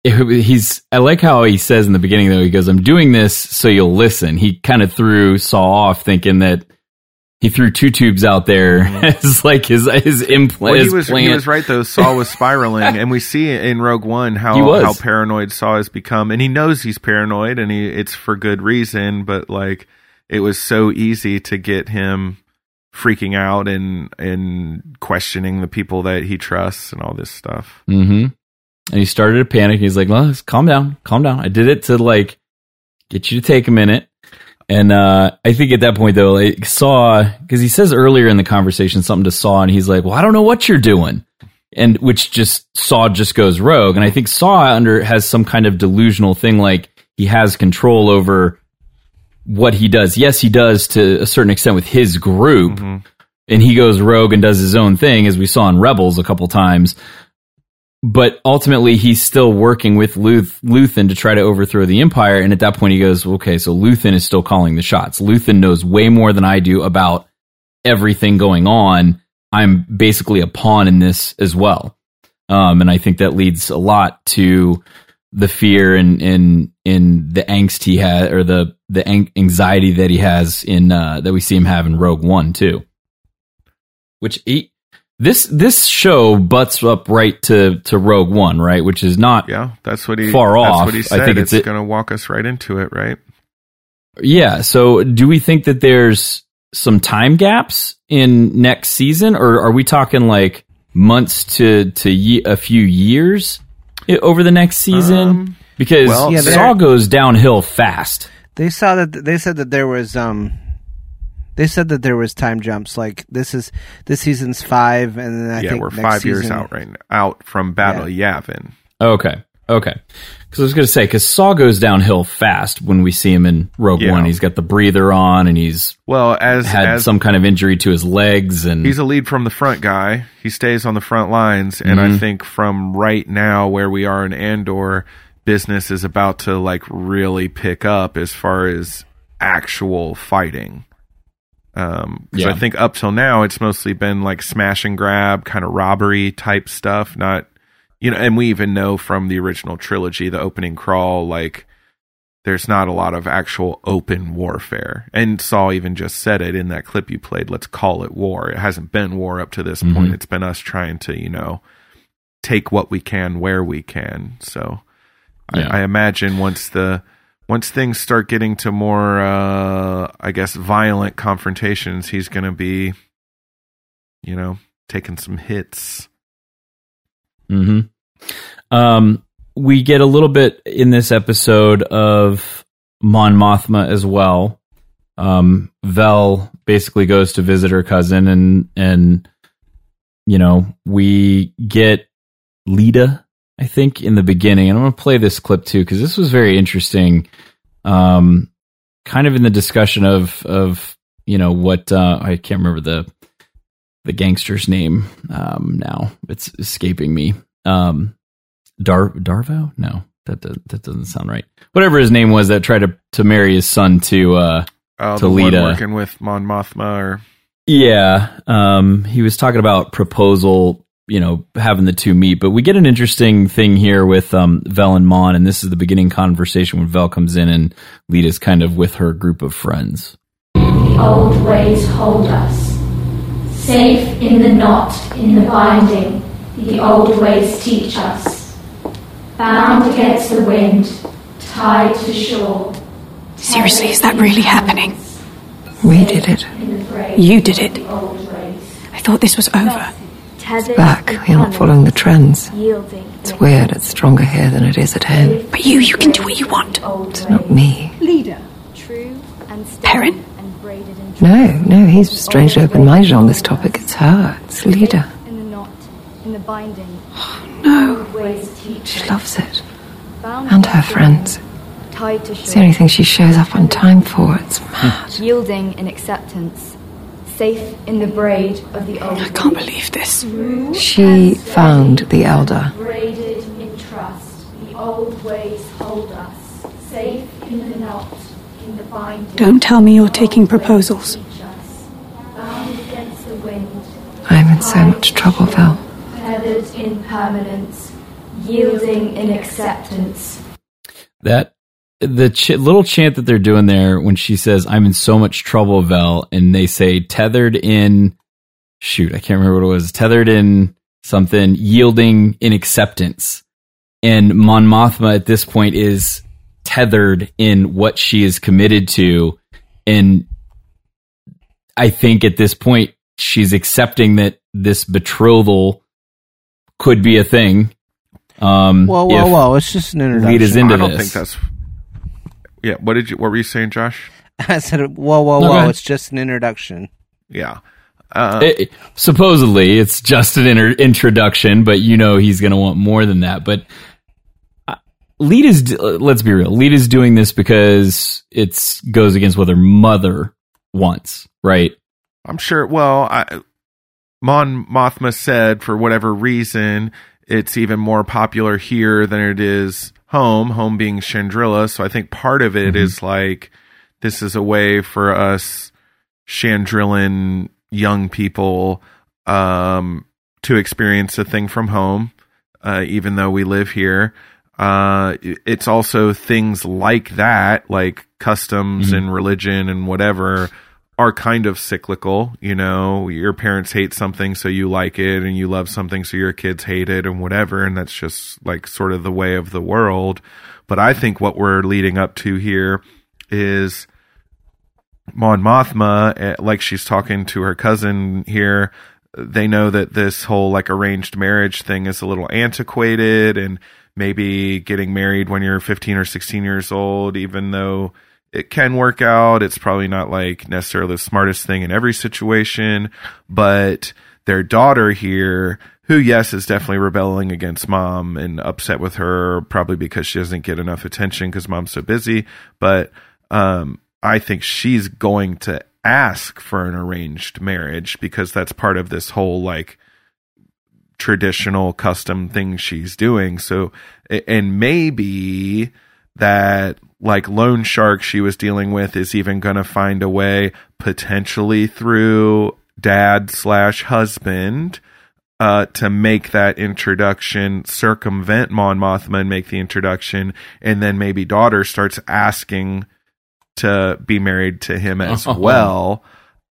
it- he's. I like how he says in the beginning though. He goes, "I'm doing this so you'll listen." He kind of threw Saw off, thinking that he threw two tubes out there as like his his implant. Well, he was he was right though. Saw was spiraling, and we see in Rogue One how how paranoid Saw has become, and he knows he's paranoid, and he it's for good reason. But like, it was so easy to get him freaking out and and questioning the people that he trusts and all this stuff. Mm-hmm. And he started to panic. He's like, "Well, calm down, calm down." I did it to like get you to take a minute. And uh, I think at that point though, like Saw, because he says earlier in the conversation something to Saw, and he's like, "Well, I don't know what you're doing," and which just Saw just goes rogue. And I think Saw under has some kind of delusional thing, like he has control over what he does. Yes, he does to a certain extent with his group, and he goes rogue and does his own thing, as we saw in Rebels a couple times. But ultimately, he's still working with Luth- Luthen to try to overthrow the Empire. And at that point, he goes, "Okay, so Luthen is still calling the shots. Luthen knows way more than I do about everything going on. I'm basically a pawn in this as well." Um, and I think that leads a lot to the fear and in in the angst he had or the the an- anxiety that he has in uh, that we see him have in Rogue One too. Which he, this this show butts up right to to Rogue One, right? Which is not Yeah, that's what he Far that's off. What he I think it's it's going to walk us right into it, right? Yeah. So, do we think that there's some time gaps in next season, or are we talking like months to to ye- a few years over the next season? Um, because well, Yeah, Saw goes downhill fast. They saw that they said that there was um they said that there was time jumps like this is this season's 5 and then I yeah, think we're next five years season- out right now, out from Battle of Yavin. Okay. Okay. Because I was going to say, because Saw goes downhill fast when we see him in Rogue Yeah. One. He's got the breather on, and he's Well, as had as some kind of injury to his legs, and he's a lead from the front guy, he stays on the front lines, and I Mhm. think from right now where we are in Andor, business is about to like really pick up as far as actual fighting. Um, 'cause Yeah. I think up till now it's mostly been like smash and grab, kind of robbery type stuff. Not, you know, and we even know from the original trilogy, the opening crawl, like there's not a lot of actual open warfare. And Saw even just said it in that clip you played. Let's call it war. It hasn't been war up to this Mhm. point. It's been us trying to, you know, take what we can where we can. So Yeah. I, I imagine once the once things start getting to more, uh, I guess, violent confrontations, he's going to be, you know, taking some hits. hmm Um, we get a little bit in this episode of Mon Mothma as well. Um, Vel basically goes to visit her cousin, and and you know we get Leida, I think, in the beginning. And I'm going to play this clip too because this was very interesting. Um, kind of in the discussion of of you know what uh, I can't remember the the gangster's name um, now. It's escaping me. Um, Dar Darvo? No, that does, that doesn't sound right. Whatever his name was that tried to to marry his son to uh Uh, to the Leida. working with Mon Mothma or Yeah, um, he was talking about proposal. You know, having the two meet, but we get an interesting thing here with um, Vel and Mon, and this is the beginning conversation when Vel comes in and Leida's kind of with her group of friends. The Old ways hold us. Safe in the knot, in the binding, the old ways teach us. Bound against the wind, tied to shore. Seriously, is that really happening? We did it. You did it. I thought this was over. It's back. We're not following the trends. It's weird. It's stronger here than it is at home. But you, you can do what you want. It's not me. Leida. True and Perrin? No, no, he's strangely open-minded on this topic. It's her. It's Leida. In the knot, in the binding. No. She loves it. And her friends. wind, Tied to It's the only thing she shows up on time for. It's mad. Yielding in acceptance. Safe in the braid of the old. I can't believe this. She found the elder. Braided in trust, the old ways hold us. Safe in the knot, in the binding. Don't tell me you're taking proposals. Bound against the wind, I'm in so much trouble, Vel. feathered in permanence, yielding in acceptance. That the ch- little chant that they're doing there when she says, "I'm in so much trouble, Vel," and they say tethered in, shoot, I can't remember what it was, tethered in something, yielding in acceptance, and Mon Mothma at this point is tethered in what she is committed to, and I think at this point she's accepting that this betrothal could be a thing. Um, Whoa, whoa, if whoa! It's just an introduction. Lead is into I don't this. think that's. Yeah. What did you? What were you saying, Josh? I said, whoa, whoa, No, whoa! It's just an introduction. Yeah. Uh, It- supposedly it's just an inter- introduction, but you know he's going to want more than that. But uh, Lead is, uh, let's be real, Lead is doing this because it's goes against what her mother wants, right? I'm sure. Well, I, Mon Mothma said for whatever reason it's even more popular here than it is home. Home being Chandrila, so I think part of it is like this is a way for us Chandrilan young people um, to experience a thing from home, uh, even though we live here. Uh, it's also things like that, like customs and religion and whatever, are kind of cyclical. You know, your parents hate something, so you like it, and you love something, so your kids hate it, and whatever. And that's just like sort of the way of the world. But I think what we're leading up to here is Mon Mothma, eh, like she's talking to her cousin here, they know that this whole like arranged marriage thing is a little antiquated and maybe getting married when you're 15 or 16 years old, even though it can work out, it's probably not like necessarily the smartest thing in every situation. But their daughter here, who, yes, is definitely rebelling against mom and upset with her, probably because she doesn't get enough attention because mom's so busy. But, um, I think she's going to ask for an arranged marriage because that's part of this whole like traditional custom thing she's doing. So, and maybe that like loan shark she was dealing with is even going to find a way potentially through dad slash husband uh, to make that introduction, circumvent Mon Mothma and make the introduction, and then maybe daughter starts asking to be married to him as Oh. well.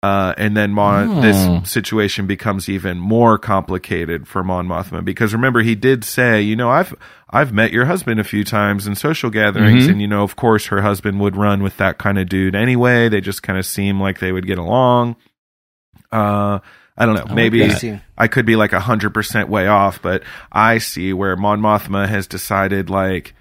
Uh, and then Mon, Oh. this situation becomes even more complicated for Mon Mothma because remember he did say, you know, I've I've met your husband a few times in social gatherings, Mhm. and you know, of course, her husband would run with that kind of dude anyway. They just kind of seem like they would get along. Uh, I don't know. like Maybe that. I could be like a hundred percent way off, but I see where Mon Mothma has decided like,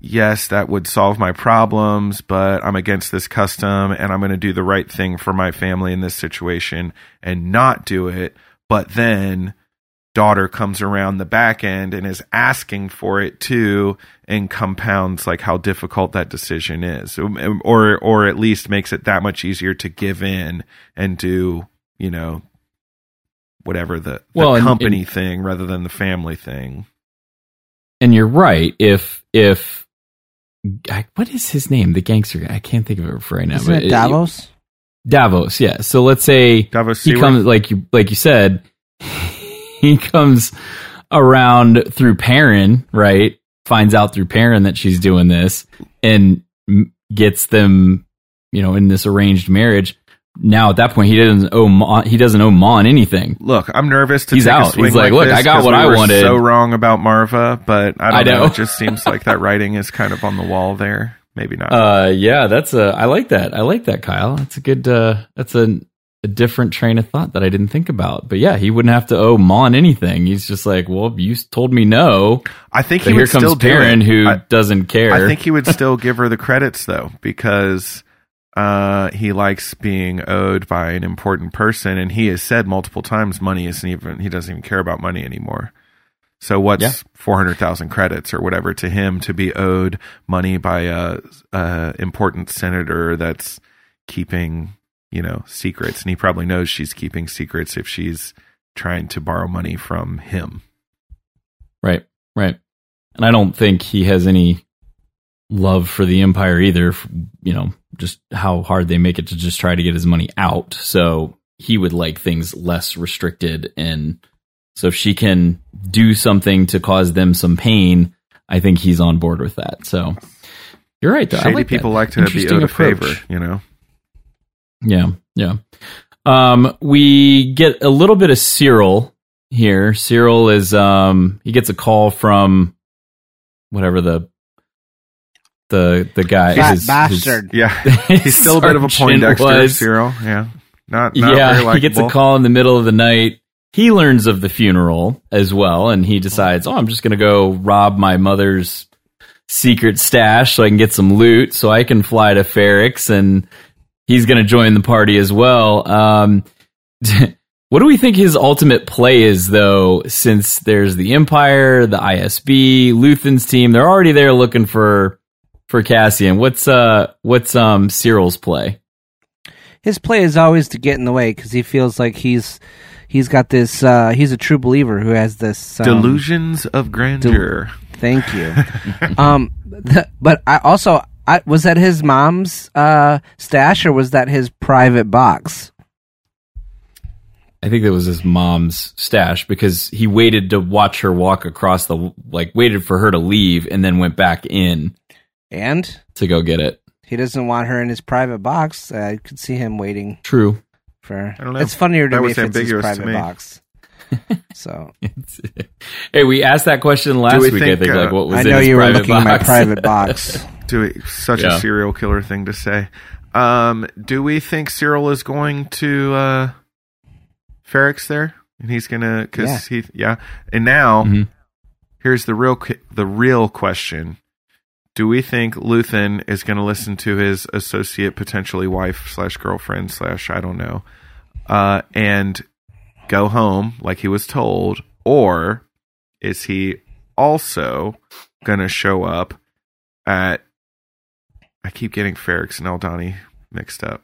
yes, that would solve my problems, but I'm against this custom and I'm going to do the right thing for my family in this situation and not do it. But then daughter comes around the back end and is asking for it too and compounds like how difficult that decision is Um, or or at least makes it that much easier to give in and do you know whatever the, the Well, company and- thing rather than the family thing And you're right. If if I, what is his name? The gangster guy. I can't think of it right now. Isn't but it Davos? Davos, yeah. So let's say Davos he comes like you like you said, he comes around through Perrin, right? Finds out through Perrin that she's doing this and gets them, you know, in this arranged marriage. Now at that point, he doesn't owe Mon, he doesn't owe Mon anything. Look, I'm nervous to He's take out. a swing He's like, like "Look, I got what we I wanted." So wrong about Maarva, but I don't I know. know. It just seems like that writing is kind of on the wall there. Maybe not. Uh, yeah, that's a. I like that. I like that, Kyle. That's a good. Uh, that's a a different train of thought that I didn't think about. But yeah, he wouldn't have to owe Mon anything. He's just like, well, you told me no. I think he here would comes still Perrin, it. who I- doesn't care. I think he would still give her the credits though, because uh, he likes being owed by an important person, and he has said multiple times money isn't even he doesn't even care about money anymore. So what's Yeah. four hundred thousand credits or whatever to him to be owed money by a, a important senator that's keeping you know secrets, and he probably knows she's keeping secrets if she's trying to borrow money from him. Right, right. And I don't think he has any love for the Empire either. You know, just how hard they make it to just try to get his money out. So he would like things less restricted. And so if she can do something to cause them some pain, I think he's on board with that. So you're right. Though. I Shady like people that. like to be owed a approach. favor, you know. Yeah, yeah. Um, we get a little bit of Syril here. Syril is um he gets a call from whatever the the the guy Fat his- his- bastard. Yeah, he's still a bit of a sergeant Poindexter, was. Syril. Yeah. Not, not yeah, very he gets a call in the middle of the night. He learns of the funeral as well, and he decides, "Oh, I'm just going to go rob my mother's secret stash so I can get some loot, so I can fly to Ferrix." And he's going to join the party as well. Um, what do we think his ultimate play is, though? Since there's the Empire, the ISB, Luthen's team, they're already there looking for for Cassian. What's uh, what's um, Syril's play? His play is always to get in the way because he feels like he's he's got this. Uh, he's a true believer who has this um, Delusions of grandeur. Thank you. um, th- but I also I, was that his mom's uh, stash or was that his private box? I think that was his mom's stash because he waited to watch her walk across the like waited for her to leave and then went back in And to go get it. he doesn't want her in his private box. I could see him waiting True. for. I don't know. It's funnier to That me was if it's his private box. So Hey, we asked that question last we week. think, I think uh, like what was I in know his you were private looking at my private box. Do we, such Yeah. a serial killer thing to say. Um, do we think Syril is going to uh, Ferrix there, and he's gonna because he yeah. And now Mhm. here's the real the real question: Do we think Luthen is going to listen to his associate, potentially wife slash girlfriend slash I don't know, uh, and go home like he was told, or is he also going to show up at? I keep getting Ferrix and Aldhani mixed up.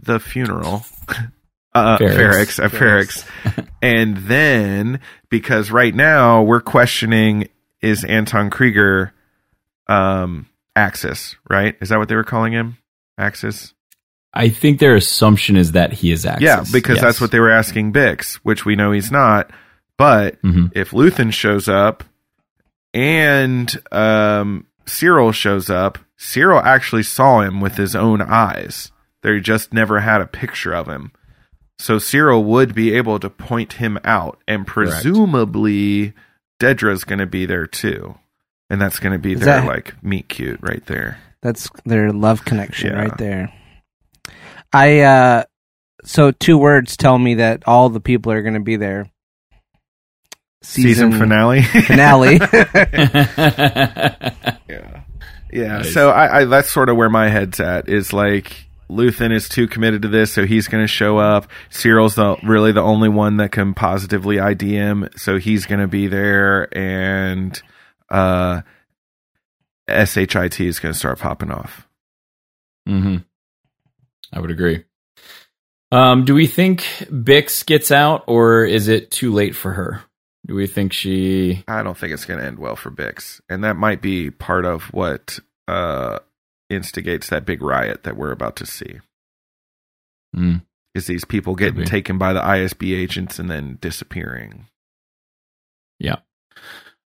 The funeral. Uh, Ferrix. Ferrix, at Ferrix. and then, because right now we're questioning is Anton Kreegyr um, Axis, right? Is that what they were calling him? Axis? I think their assumption is that he is Axis. Yeah, because Yes. that's what they were asking Bix, which we know he's not. But Mhm. if Luthen shows up and um, Syril shows up, Syril actually saw him with his own eyes. They just never had a picture of him. So Syril would be able to point him out, and presumably Dedra's going to be there too, and that's going to be Is their that- like meet cute right there. That's their love connection Yeah. right there. I uh so two words tell me that all the people are going to be there. Season, finale. finale. yeah, yeah. So I, I that's sort of where my head's at. Is like Luthen is too committed to this, so he's going to show up. Syril's the really the only one that can positively ID him, so he's going to be there, and uh, shit is going to start popping off. hmm I would agree. Um, do we think Bix gets out, or is it too late for her? Do we think she? I don't think it's going to end well for Bix, and that might be part of what uh, instigates that big riot that we're about to see. Mm. Is these people getting taken by the ISB agents and then disappearing? Yeah.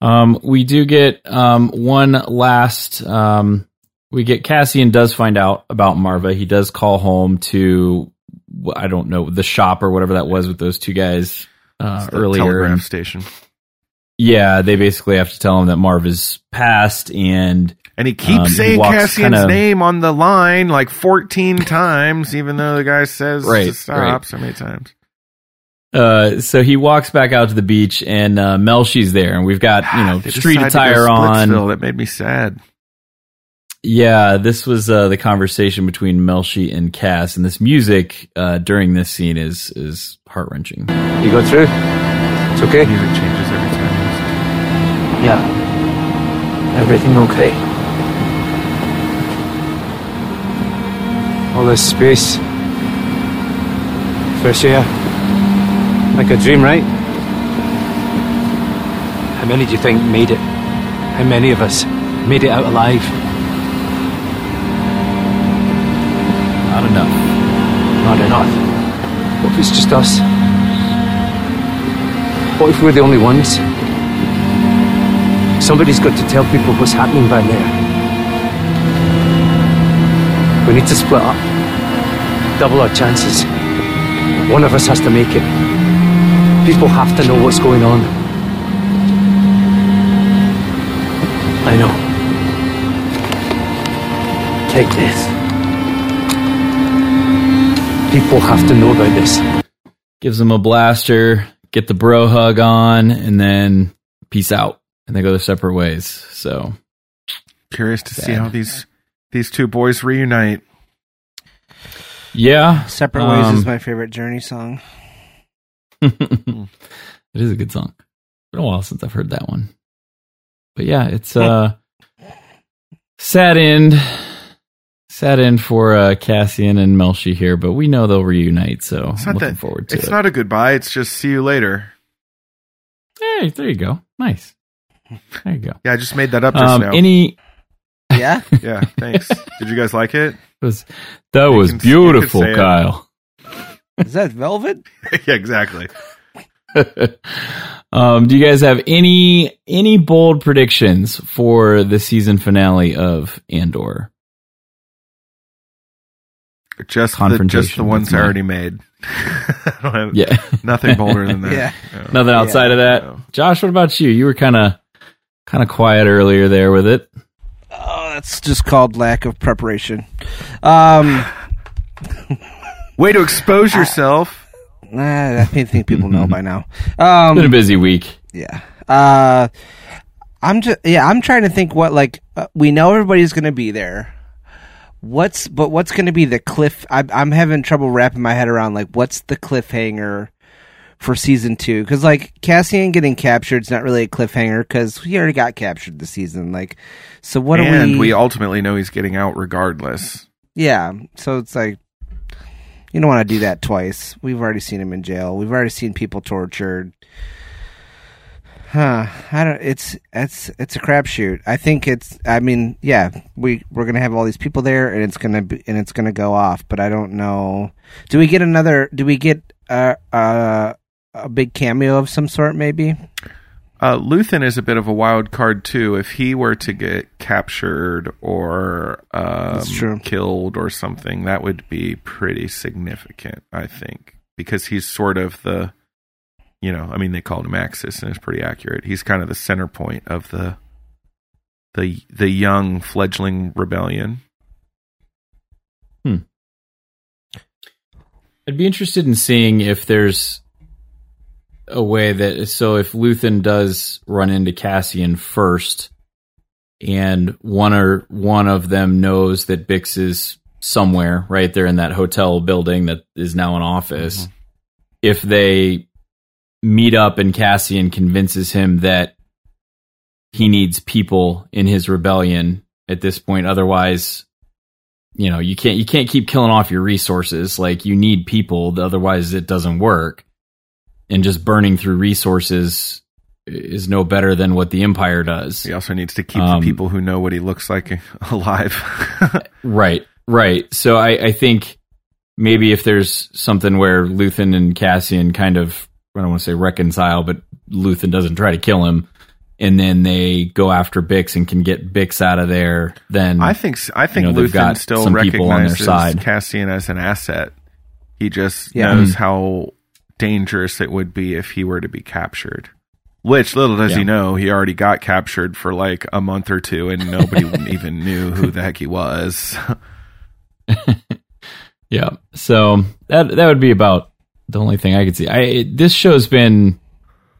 Um, we do get um, one last. Um, we get Cassian does find out about Maarva. He does call home to I don't know the shop or whatever that was with those two guys uh, earlier. telegraph station. yeah, they basically have to tell him that Marv is passed, and And he keeps um, saying walks Cassian's kinda- name on the line like 14 times, even though the guy says Right, to stop right. so many times. Uh, so he walks back out to the beach, and uh, Melshi's there, and we've got you know street decide to go attire on. That made me sad. Yeah, this was uh, the conversation between Melshi and Cass, and this music uh, during this scene is is heart wrenching. You go through? It's okay? The Music changes every time. Yeah. Everything okay? All this space. Fresh air. Like a dream, right? How many do you think made it? How many of us made it out alive? Not enough. What if it's just us? What if we're the only ones? Somebody's got to tell people what's happening down there. We need to split up. Double our chances. One of us has to make it. People have to know what's going on. I know. Take this. People have to know about this. Gives them a blaster, get the bro hug on, and then peace out. And they go their separate ways. So Curious to see how these these two boys reunite. yeah, Separate Ways um, is my favorite Journey song. it is a good song. Been a while since I've heard that one. But yeah, it's uh sad end. Sad in for uh, Cassian and Melshi here, but we know they'll reunite, so It's I'm not looking that. forward to It's it. not a goodbye. It's just see you later. hey, there you go. Nice. There you go. Yeah, I just made that up just Um, now. any Yeah? yeah, thanks. Did you guys like it? was that You was can- beautiful. Kyle. Is that Velvet? yeah, exactly. um, do you guys have any any bold predictions for the season finale of Andor? Just the, Confrontation, just the ones I already made. I don't have Yeah. nothing bolder than that. Yeah. No. Nothing outside of that. No. Josh, what about you? You were kind of kind of quiet earlier there with it. Oh, that's just called lack of preparation. Um, Way to expose yourself. nah, I think people know by now. It's Um, been a busy week. Yeah. Uh, I'm just yeah. I'm trying to think what like uh, we know everybody's going to be there. What's but what's going to be the cliff? I, I'm having trouble wrapping my head around like what's the cliffhanger for season two? Because like Cassian getting captured is not really a cliffhanger because he already got captured this season. Like, so what and are we? we ultimately know he's getting out regardless. Yeah, so it's like you don't want to do that twice. We've already seen him in jail. We've already seen people tortured. Huh? I don't. It's it's it's a crapshoot. I think it's. I mean, yeah, we we're gonna have all these people there, and it's gonna be and it's gonna go off. But I don't know. Do we get another? Do we get a a, a big cameo of some sort? Maybe. Uh, Luthen is a bit of a wild card too. If he were to get captured or um, killed or something, that would be pretty significant, I think, because he's sort of the, you know, I mean, they called him Axis, and it's pretty accurate. He's kind of the center point of the, the the young fledgling rebellion. Hmm. I'd be interested in seeing if there's a way that so if Luthen does run into Cassian first, and one or one of them knows that Bix is somewhere right there in that hotel building that is now an office. If they meet up and Cassian convinces him that he needs people in his rebellion at this point, otherwise you know you can't you can't keep killing off your resources. Like you need people otherwise it doesn't work. And just burning through resources is no better than what the empire does. He also needs to keep Um, the people who know what he looks like alive. right right. So I, I think maybe if there's something where luthen and cassian kind of i don't want to say reconcile but luthen doesn't try to kill him and then they go after bix and can get bix out of there then I think s- I think you know, Luthen got still some people on their recognizes side Cassian as an asset. He just Yeah. knows Mhm. how dangerous it would be if he were to be captured. Which little does Yeah. he know, he already got captured for like a month or two, and nobody even knew who the heck he was. Yeah. So that that would be about the only thing I could see. I this show's been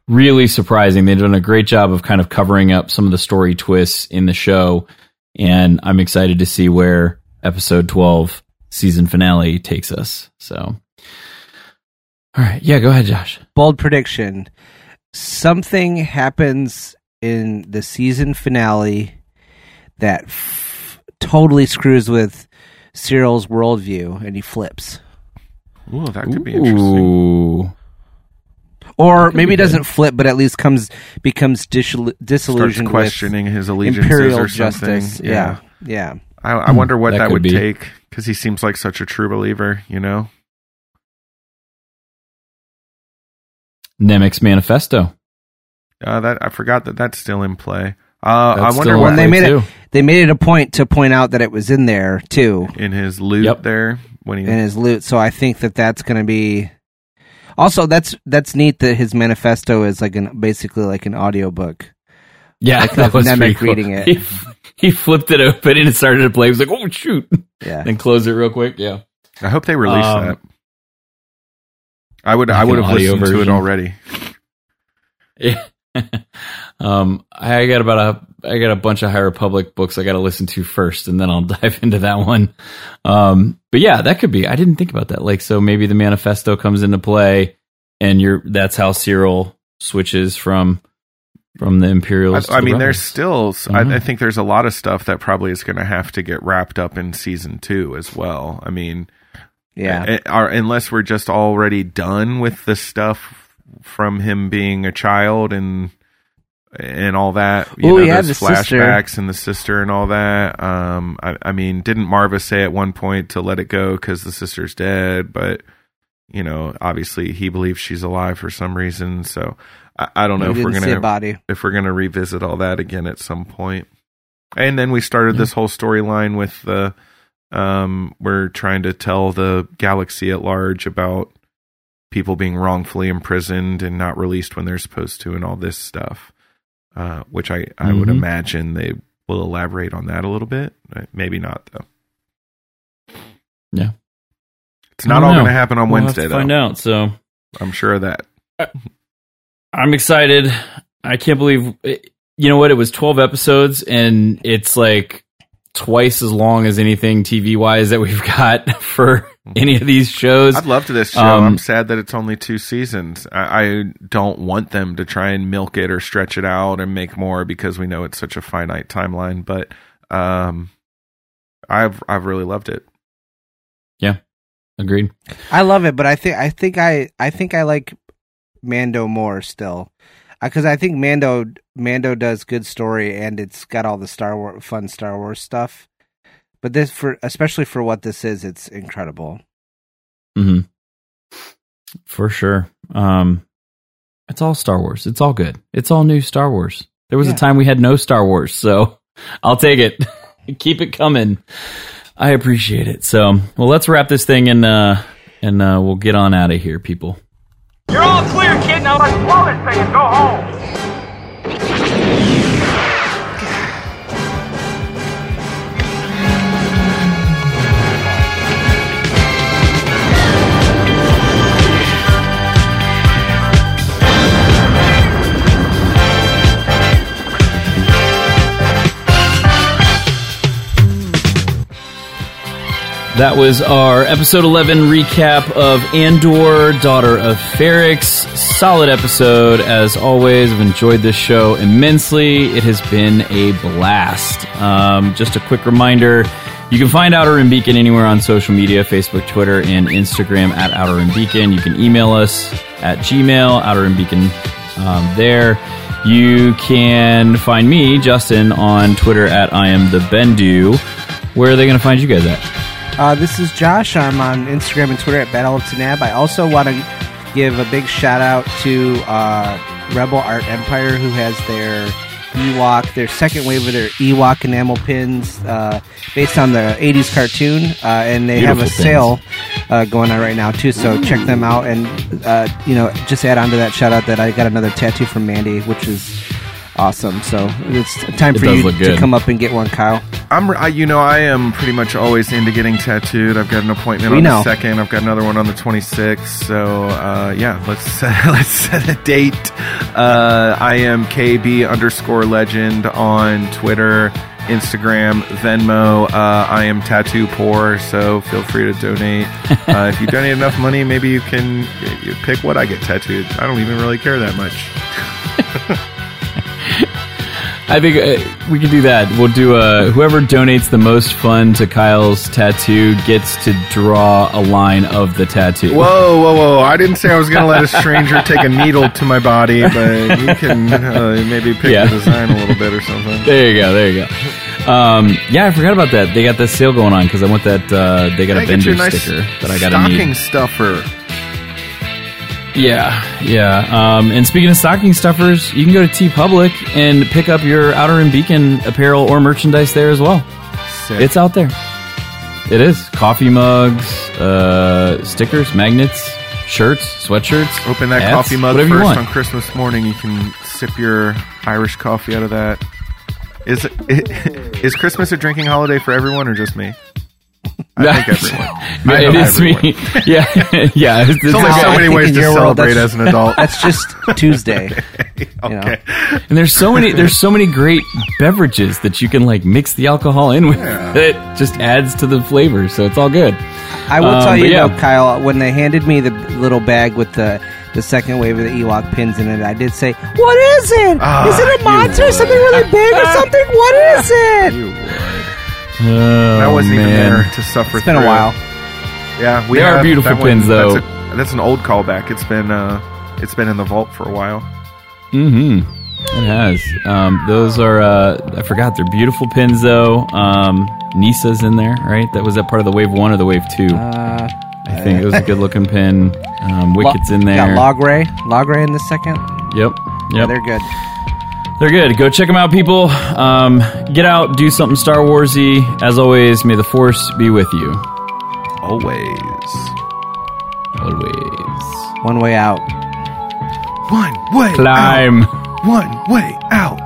really surprising. They've done a great job of kind of covering up some of the story twists in the show, and I'm excited to see where episode 12 season finale takes us. So, all right, yeah, go ahead, Josh. Bold prediction. Something happens in the season finale that f- totally screws with Syril's worldview and he flips. Ooh, that could be interesting. Ooh. Or maybe it doesn't flip, but at least comes becomes disil- Starts questioning with his allegiances imperial or something. justice. Yeah, yeah. I, I wonder what That that, would be. take because he seems like such a true believer. You know, Nemik's manifesto. uh, that I forgot that that's still in play. Uh, I wonder When they made too. it, they made it a point to point out that it was in there too in his loot Yep. there when he in his loot. So I think that that's going to be. Also, that's that's neat that his manifesto is like an basically like an audiobook. Yeah, Like that was Nemik pretty cool. reading it. He, he flipped it open and it started to play. He was like, "Oh shoot!" Yeah. and close it real quick. Yeah. I hope they release Um, that. I would I would have audio listened to it already. Yeah. um, I got about a, I got a bunch of High Republic books I got to listen to first, and then I'll dive into that one. Um, but yeah, that could be. I didn't think about that. Like, so maybe the manifesto comes into play, and you're that's how Syril switches from from the Imperials. I, I to the mean, there's Rebels. still. Mhm. I, I think there's a lot of stuff that probably is going to have to get wrapped up in season two as well. I mean, Yeah. uh, are, unless we're just already done with the stuff from him being a child and and all that. You know, yeah, the sister. flashbacks and the sister and all that. Um, I, I mean, didn't Maarva say at one point to let it go because the sister's dead? But you know, obviously he believes she's alive for some reason. So I, I don't know We if we're gonna body. if we're gonna revisit all that again at some point. And then we started this whole storyline with the um we're trying to tell the galaxy at large about people being wrongfully imprisoned and not released when they're supposed to and all this stuff. Uh which I I would Mhm. imagine they will elaborate on that a little bit. Uh, Maybe not though. Yeah. It's not all going to happen on We'll Wednesday though. Find out. So I'm sure of that. I'm excited. I can't believe you know what? It was 12 episodes, and it's like twice as long as anything TV wise that we've got for any of these shows. I'd love this show. Um, I'm sad that it's only two seasons. I, I don't want them to try and milk it or stretch it out and make more because we know it's such a finite timeline. But um, I've I've really loved it. Yeah, agreed. I love it, but I think I think I I think I like Mando more still, because I think Mando Mando does good story and it's got all the Star Wars fun Star Wars stuff. But this for especially for what this is, it's incredible. hmm For sure. Um, it's all Star Wars. It's all good. It's all new Star Wars. There was Yeah. a time we had no Star Wars, so I'll take it. Keep it coming. I appreciate it. So, well, let's wrap this thing and uh, and uh, we'll get on out of here, people. You're all clear, kid. Now let's blow this thing and go That was our episode 11 recap of Andor, Daughter of Ferrix. Solid episode, as always. I've enjoyed this show immensely. It has been a blast. Um, just a quick reminder you can find Outer Rim Beacon anywhere on social media Facebook, Twitter, and Instagram at Outer Rim Beacon. You can email us at Gmail, Outer Rim Beacon um, there. You can find me, Justin, on Twitter at I am the Bendu. Where are they going to find you guys at? Uh, this is Josh. I'm on Instagram and Twitter at Battle of Tanaab. I also want to give a big shout out to uh, Rebel Art Empire, who has their Ewok, their second wave of their Ewok enamel pins, uh, based on the '80s cartoon, uh, and they have a Beautiful sale uh, going on right now too. So check them out, and uh, you know, just add on to that shout out that I got another tattoo from Mandy, which is awesome. So it's time for does you to good. come up and get one, Kyle. I'm, I, you know, I am pretty much always into getting tattooed. I've got an appointment We on know. the second. I've got another one on the 26th. So, uh, yeah, let's set, let's set a date. Uh, I am KB underscore legend on Twitter, Instagram, Venmo. Uh, I am tattoo poor, so feel free to donate. Uh, if you donate enough money, maybe you can you pick what I get tattooed. I don't even really care that much. I think uh, we can do that. We'll do uh, whoever donates the most fun to Kyle's tattoo gets to draw a line of the tattoo. Whoa, whoa, whoa! I didn't say I was going to let a stranger take a needle to my body, but you can uh, maybe pick Yeah. the design a little bit or something. There you go. There you go. Um, yeah, I forgot about that. They got this sale going on because I want that. Uh, they got a vendor nice sticker that I got to need. stocking need. stuffer. Yeah, yeah. Um, and speaking of stocking stuffers, you can go to TeePublic and pick up your Outer Rim Beacon apparel or merchandise there as well. Sick. It's out there. It is coffee mugs, uh, stickers, magnets, shirts, sweatshirts. Open that hats, coffee mug first on Christmas morning. You can sip your Irish coffee out of that. Is is Christmas a drinking holiday for everyone or just me? I think everyone. I it know is me. everyone. Yeah, yeah. It's, There's only okay. so many ways to your world, celebrate as an adult. That's just Tuesday. You know? okay. And there's so many there's so many great beverages that you can like mix the alcohol in with. It just adds to the flavor, so it's all good. I will Um, tell you yeah. though, Kyle, when they handed me the little bag with the the second wave of the Ewok pins in it, I did say, "What is it? Ah, is it a monster? Something really big or something? What is it?" Oh, I wasn't even there to suffer. It's been a while. Yeah, we They are beautiful that one- pins, though. That's, a- that's an old callback. It's been uh, it's been in the vault for a while. Mm-hmm. It has. Um, those are uh, I forgot they're beautiful pins though. Um, Kneesaa's in there, right? That was that part of the wave one or the wave two. Uh, I think it was a good looking pin. Um, Wicket's in there. Got Logray, Logray in the second. Yep. Yeah, they're good. They're good. Go check them out, people. Um, get out, do something Star Warsy. As always, may the Force be with you. Always. Always. One way out. One way Climb. out. One way out.